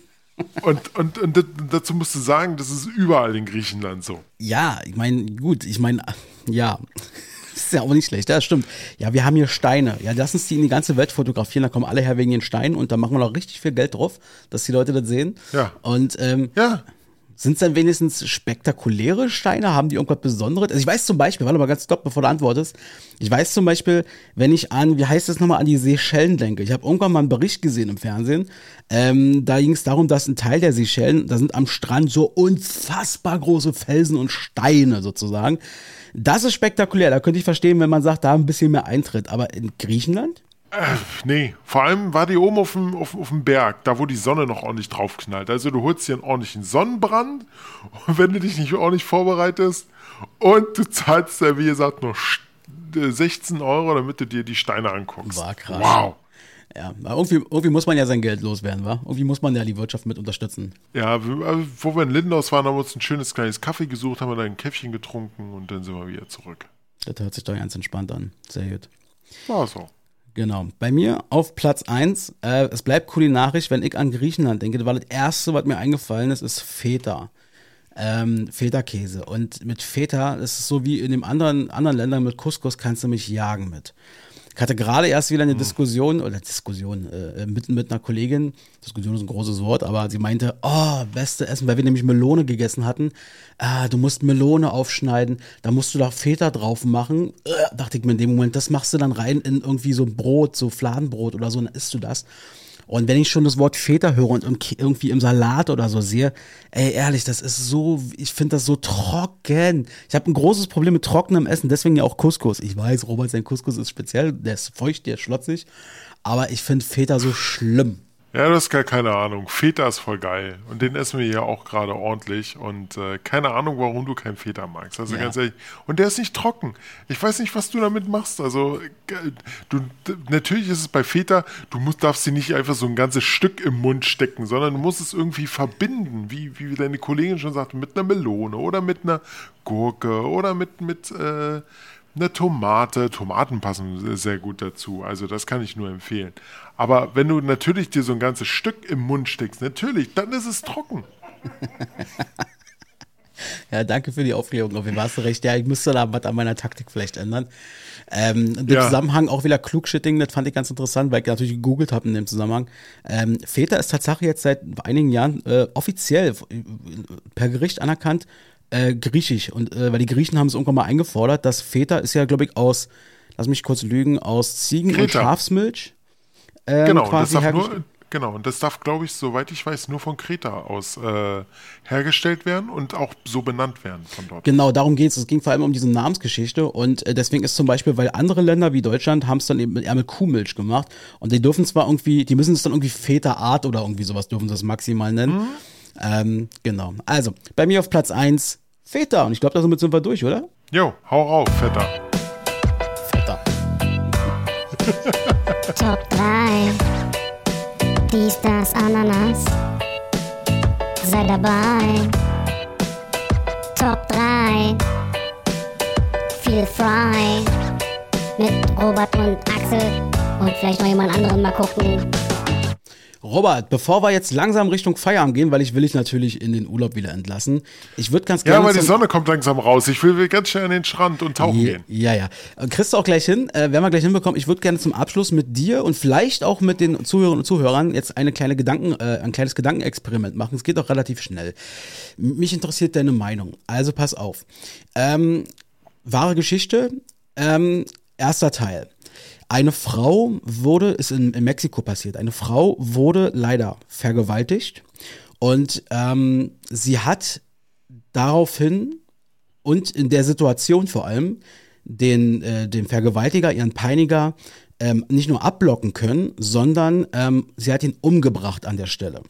S2: und, und, und, und, dazu musst du sagen, das ist überall in Griechenland so.
S1: Ja, ich meine, gut, ich meine, ja. Das ist ja auch nicht schlecht, das stimmt. Ja, wir haben hier Steine. Ja, lass uns die in die ganze Welt fotografieren, da kommen alle her wegen den Steinen und da machen wir noch richtig viel Geld drauf, dass die Leute das sehen.
S2: Ja.
S1: Und ähm, ja. Sind es dann wenigstens spektakuläre Steine? Haben die irgendwas Besonderes? Also ich weiß zum Beispiel, warte mal ganz stopp, bevor du antwortest. Ich weiß zum Beispiel, wenn ich an, wie heißt das nochmal, an die Seychellen denke. Ich habe irgendwann mal einen Bericht gesehen im Fernsehen. Ähm, da ging es darum, dass ein Teil der Seychellen, da sind am Strand so unfassbar große Felsen und Steine sozusagen. Das ist spektakulär. Da könnte ich verstehen, wenn man sagt, da ein bisschen mehr Eintritt. Aber in Griechenland?
S2: Äh, nee, vor allem war die oben auf dem, auf, auf dem Berg, da wo die Sonne noch ordentlich drauf knallt. Also du holst dir einen ordentlichen Sonnenbrand, wenn du dich nicht ordentlich vorbereitest und du zahlst ja, wie gesagt, nur 16 Euro, damit du dir die Steine anguckst.
S1: War krass. Wow. Ja, irgendwie, irgendwie muss man ja sein Geld loswerden, wa? Irgendwie muss man ja die Wirtschaft mit unterstützen.
S2: Ja, wo wir in Lindenhaus waren, haben wir uns ein schönes kleines Kaffee gesucht, haben wir da ein Käffchen getrunken und dann sind wir wieder zurück.
S1: Das hört sich doch ganz entspannt an. Sehr gut.
S2: War so.
S1: Genau. Bei mir auf Platz 1, äh, es bleibt kulinarisch, wenn ich an Griechenland denke, weil das erste, was mir eingefallen ist, ist Feta. Ähm, Feta-Käse. Und mit Feta, das ist so wie in den anderen, anderen Ländern mit Couscous, kannst du mich jagen mit. Ich hatte gerade erst wieder eine mhm. Diskussion, oder Diskussion, äh, mit, mit einer Kollegin, Diskussion ist ein großes Wort, aber sie meinte, oh, beste Essen, weil wir nämlich Melone gegessen hatten. Ah, du musst Melone aufschneiden, da musst du da Feta drauf machen. Äh, dachte ich mir in dem Moment, das machst du dann rein in irgendwie so ein Brot, so Fladenbrot oder so, dann isst du das. Und wenn ich schon das Wort Feta höre und irgendwie im Salat oder so sehe, ey, ehrlich, das ist so, ich finde das so trocken. Ich habe ein großes Problem mit trockenem Essen, deswegen ja auch Couscous. Ich weiß, Robert, sein Couscous ist speziell, der ist feucht, der ist schlotzig, aber ich finde Feta so schlimm.
S2: Ja, das ist gar keine Ahnung. Feta ist voll geil. Und den essen wir hier auch gerade ordentlich. Und äh, keine Ahnung, warum du keinen Feta magst. Also ja. ganz ehrlich. Und der ist nicht trocken. Ich weiß nicht, was du damit machst. Also, du, natürlich ist es bei Feta, du musst, darfst sie nicht einfach so ein ganzes Stück im Mund stecken, sondern du musst es irgendwie verbinden, wie, wie deine Kollegin schon sagte, mit einer Melone oder mit einer Gurke oder mit, mit äh, eine Tomate. Tomaten passen sehr gut dazu. Also das kann ich nur empfehlen. Aber wenn du natürlich dir so ein ganzes Stück im Mund steckst, natürlich, dann ist es trocken.
S1: ja, danke für die Aufklärung. Auf jeden Fall hast du recht. Ja, ich müsste da was an meiner Taktik vielleicht ändern. Ähm, Im ja. Zusammenhang auch wieder Klugschitting, das fand ich ganz interessant, weil ich natürlich gegoogelt habe in dem Zusammenhang. Ähm, Feta ist tatsächlich jetzt seit einigen Jahren äh, offiziell per Gericht anerkannt äh, griechisch. Und äh, weil die Griechen haben es irgendwann mal eingefordert, dass Feta ist ja, glaube ich, aus, lass mich kurz lügen, aus Ziegen- Kreta. und Schafsmilch.
S2: Ähm, genau, quasi das darf nur, Genau, und das darf, glaube ich, soweit ich weiß, nur von Kreta aus äh, hergestellt werden und auch so benannt werden von dort.
S1: Genau, darum geht es. Es ging vor allem um diese Namensgeschichte und äh, deswegen ist zum Beispiel, weil andere Länder wie Deutschland haben es dann eben mit, mit Kuhmilch gemacht und die dürfen zwar irgendwie, die müssen es dann irgendwie Väterart oder irgendwie sowas dürfen sie das maximal nennen. Mhm. Ähm, genau. Also, bei mir auf Platz 1 Väter und ich glaube, damit sind wir durch, oder?
S2: Jo, hau rauf, Vetter.
S3: Vetter. Top 3 dies, das, Ananas. Sei dabei. Top 3. Feel Fry. Mit Robert und Axel. Und vielleicht noch jemand anderen mal gucken.
S1: Robert, bevor wir jetzt langsam Richtung Feierabend gehen, weil ich will dich natürlich in den Urlaub wieder entlassen. Ich würde ganz gerne.
S2: Ja, aber die Sonne kommt langsam raus. Ich will ganz schnell an den Strand und tauchen
S1: ja,
S2: gehen.
S1: Ja, ja. Äh, kriegst du auch gleich hin. Äh, werden wir gleich hinbekommen. Ich würde gerne zum Abschluss mit dir und vielleicht auch mit den Zuhörern und Zuhörern jetzt eine kleine Gedanken, äh, ein kleines Gedankenexperiment machen. Es geht auch relativ schnell. Mich interessiert deine Meinung. Also pass auf. Ähm, wahre Geschichte. Ähm, erster Teil. Eine Frau wurde, ist in, in Mexiko passiert, eine Frau wurde leider vergewaltigt und ähm, sie hat daraufhin und in der Situation vor allem den, äh, den Vergewaltiger, ihren Peiniger, ähm, nicht nur abblocken können, sondern ähm, sie hat ihn umgebracht an der Stelle.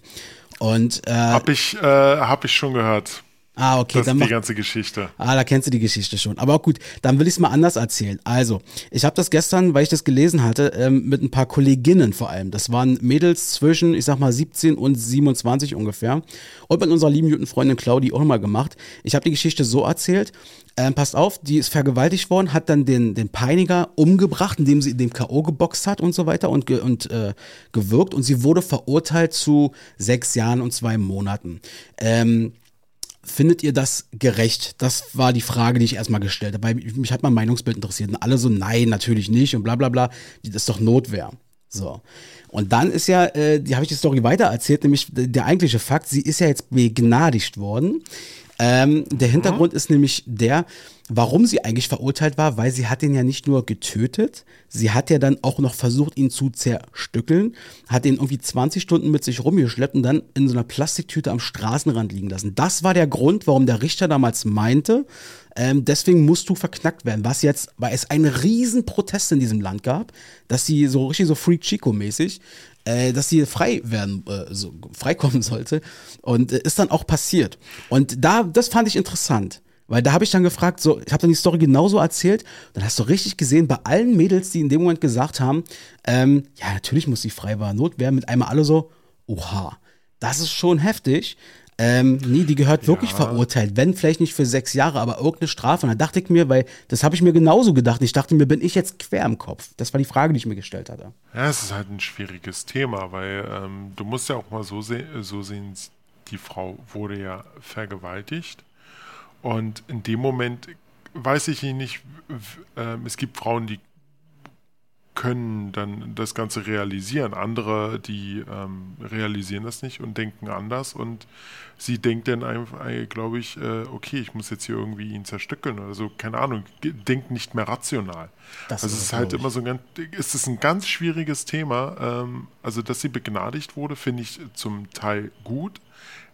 S1: Und
S2: äh, habe ich, äh, hab ich schon gehört.
S1: Ah, okay.
S2: Das ist die ganze Geschichte.
S1: Ah, da kennst du die Geschichte schon. Aber gut, dann will ich es mal anders erzählen. Also, ich habe das gestern, weil ich das gelesen hatte, ähm, mit ein paar Kolleginnen vor allem. Das waren Mädels zwischen, ich sag mal, 17 und 27 ungefähr. Und mit unserer lieben guten Freundin Claudi auch mal gemacht. Ich habe die Geschichte so erzählt. Ähm, passt auf, die ist vergewaltigt worden, hat dann den, den Peiniger umgebracht, indem sie dem K.O. geboxt hat und so weiter und, ge, und äh, gewirkt. Und sie wurde verurteilt zu sechs Jahren und zwei Monaten. Ähm, Findet ihr das gerecht? Das war die Frage, die ich erstmal gestellt habe, mich hat mein Meinungsbild interessiert. Und alle so, nein, natürlich nicht und bla bla bla. Das ist doch Notwehr. So. Und dann ist ja, äh, die habe ich die Story weiter erzählt, nämlich der eigentliche Fakt, sie ist ja jetzt begnadigt worden. Ähm, der Hintergrund mhm. ist nämlich der, warum sie eigentlich verurteilt war, weil sie hat ihn ja nicht nur getötet, sie hat ja dann auch noch versucht, ihn zu zerstückeln, hat ihn irgendwie 20 Stunden mit sich rumgeschleppt und dann in so einer Plastiktüte am Straßenrand liegen lassen. Das war der Grund, warum der Richter damals meinte, ähm, deswegen musst du verknackt werden, was jetzt, weil es einen riesen Protest in diesem Land gab, dass sie so richtig so Freak Chico-mäßig äh, dass sie frei werden, äh, so, freikommen sollte. Und äh, ist dann auch passiert. Und da, das fand ich interessant. Weil da habe ich dann gefragt, so, ich habe dann die Story genauso erzählt, dann hast du richtig gesehen, bei allen Mädels, die in dem Moment gesagt haben, ähm, ja, natürlich muss sie frei war, Notwehr, mit einmal alle so, oha, das ist schon heftig. Ähm, nee, die gehört ja. wirklich verurteilt. Wenn vielleicht nicht für sechs Jahre, aber irgendeine Strafe. Und da dachte ich mir, weil das habe ich mir genauso gedacht. Ich dachte mir, bin ich jetzt quer im Kopf? Das war die Frage, die ich mir gestellt hatte.
S2: Ja, es ist halt ein schwieriges Thema, weil ähm, du musst ja auch mal so, se so sehen, die Frau wurde ja vergewaltigt. Und in dem Moment weiß ich nicht, äh, es gibt Frauen, die können dann das Ganze realisieren. Andere, die ähm, realisieren das nicht und denken anders und sie denkt dann einfach, äh, glaube ich, äh, okay, ich muss jetzt hier irgendwie ihn zerstückeln oder so, keine Ahnung, denkt nicht mehr rational. Das also es ist halt immer so ein ganz, es ist ein ganz schwieriges Thema. Ähm, also, dass sie begnadigt wurde, finde ich zum Teil gut.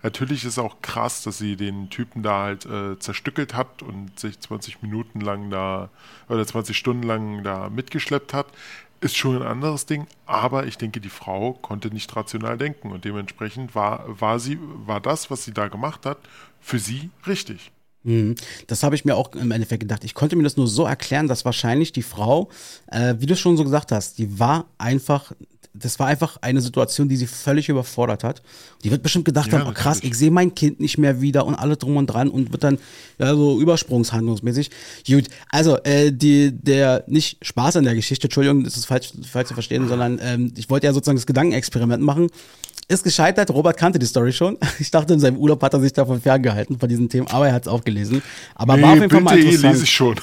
S2: Natürlich ist auch krass, dass sie den Typen da halt äh, zerstückelt hat und sich 20 Minuten lang da oder 20 Stunden lang da mitgeschleppt hat. Ist schon ein anderes Ding, aber ich denke, die Frau konnte nicht rational denken und dementsprechend war, war, sie, war das, was sie da gemacht hat, für sie richtig.
S1: Mhm. Das habe ich mir auch im Endeffekt gedacht. Ich konnte mir das nur so erklären, dass wahrscheinlich die Frau, äh, wie du schon so gesagt hast, die war einfach das war einfach eine Situation, die sie völlig überfordert hat. Die wird bestimmt gedacht ja, haben, oh, krass, ich sehe mein Kind nicht mehr wieder und alle drum und dran und wird dann ja, so übersprungshandlungsmäßig. Gut, also äh, die, der, nicht Spaß an der Geschichte, Entschuldigung, das ist falsch, falsch zu verstehen, sondern ähm, ich wollte ja sozusagen das Gedankenexperiment machen. Ist gescheitert, Robert kannte die Story schon. Ich dachte, in seinem Urlaub hat er sich davon ferngehalten, von diesen Themen, aber er hat es auch gelesen. Aber nee, war auf jeden Fall mal interessant. lese
S2: ich schon.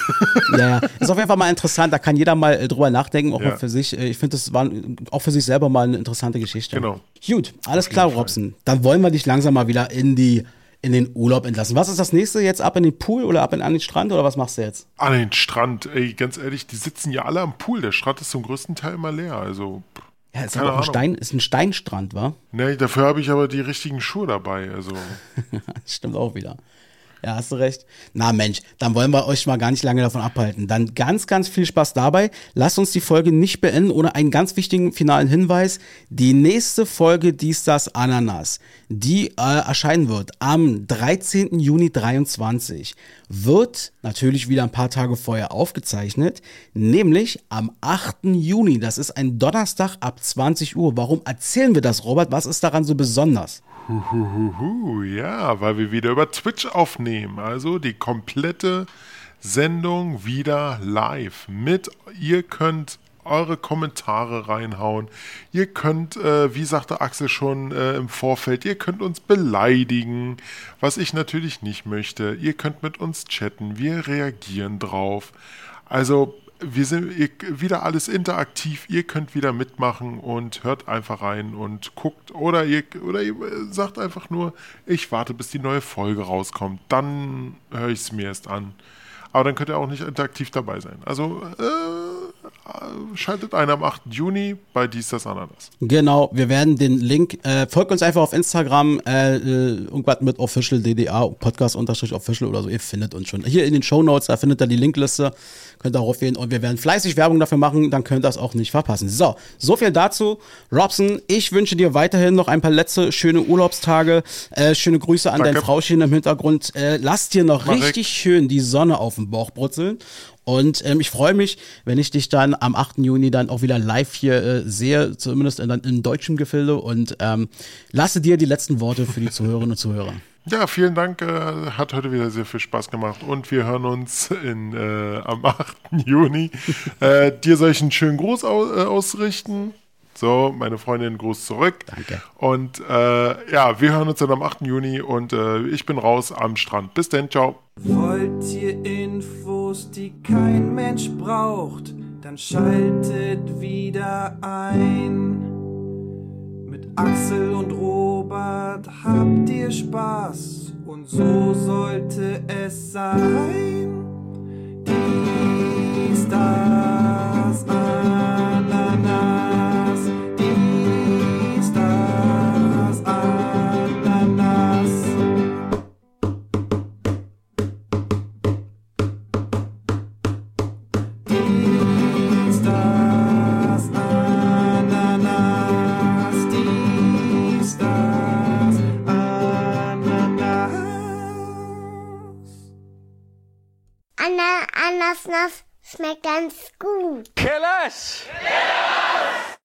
S1: Ja, ja, ist auf jeden Fall mal interessant, da kann jeder mal äh, drüber nachdenken, auch ja. mal für sich. Äh, ich finde, das war auch für sich selber mal eine interessante Geschichte.
S2: Genau.
S1: Gut, alles klar, Robson. Dann wollen wir dich langsam mal wieder in die in den Urlaub entlassen. Was ist das nächste jetzt? Ab in den Pool oder ab in, an den Strand oder was machst du jetzt?
S2: An den Strand, ey, ganz ehrlich, die sitzen ja alle am Pool. Der Strand ist zum größten Teil immer leer. Also
S1: Ja, ist aber auch ein, Stein, ist ein Steinstrand, wa?
S2: Nee, dafür habe ich aber die richtigen Schuhe dabei. Also.
S1: Stimmt auch wieder. Ja, hast du recht. Na Mensch, dann wollen wir euch mal gar nicht lange davon abhalten. Dann ganz, ganz viel Spaß dabei. Lasst uns die Folge nicht beenden ohne einen ganz wichtigen finalen Hinweis. Die nächste Folge Dies, das, Ananas, die äh, erscheinen wird am 13. Juni 23, wird natürlich wieder ein paar Tage vorher aufgezeichnet, nämlich am 8. Juni. Das ist ein Donnerstag ab 20 Uhr. Warum erzählen wir das, Robert? Was ist daran so besonders?
S2: Huhuhuhu, ja, weil wir wieder über Twitch aufnehmen. Also die komplette Sendung wieder live mit. Ihr könnt eure Kommentare reinhauen. Ihr könnt, äh, wie sagte Axel schon äh, im Vorfeld, ihr könnt uns beleidigen, was ich natürlich nicht möchte. Ihr könnt mit uns chatten, wir reagieren drauf. Also wir sind wieder alles interaktiv. Ihr könnt wieder mitmachen und hört einfach rein und guckt. Oder ihr, oder ihr sagt einfach nur, ich warte, bis die neue Folge rauskommt. Dann höre ich es mir erst an. Aber dann könnt ihr auch nicht interaktiv dabei sein. Also äh, schaltet ein am 8. Juni bei Dies das Ananas.
S1: Genau, wir werden den Link, äh, folgt uns einfach auf Instagram, äh, äh irgendwas mit official DDA, Podcast unterstrich official oder so, ihr findet uns schon. Hier in den Show Notes, da findet ihr die Linkliste könnt darauf wählen und wir werden fleißig Werbung dafür machen, dann könnt ihr das auch nicht verpassen. So, so viel dazu. Robson, ich wünsche dir weiterhin noch ein paar letzte schöne Urlaubstage. Äh, schöne Grüße an Danke. dein Frauchen im Hintergrund. Äh, lass dir noch Mach richtig ich. schön die Sonne auf dem Bauch brutzeln. Und ähm, ich freue mich, wenn ich dich dann am 8. Juni dann auch wieder live hier äh, sehe, zumindest in, in deutschem Gefilde und ähm, lasse dir die letzten Worte für die Zuhörerinnen und Zuhörer.
S2: Ja, vielen Dank. Äh, hat heute wieder sehr viel Spaß gemacht. Und wir hören uns in, äh, am 8. Juni. äh, dir soll ich einen schönen Gruß aus, äh, ausrichten. So, meine Freundin, Gruß zurück.
S1: Danke.
S2: Und äh, ja, wir hören uns dann am 8. Juni und äh, ich bin raus am Strand. Bis dann, ciao.
S5: Wollt ihr Infos, die kein Mensch braucht, dann schaltet wieder ein. Axel und Robert, habt ihr Spaß? Und so sollte es sein. Dies, das,
S6: Anna, Anasnas schmeckt ganz gut.
S7: Killers! Killers!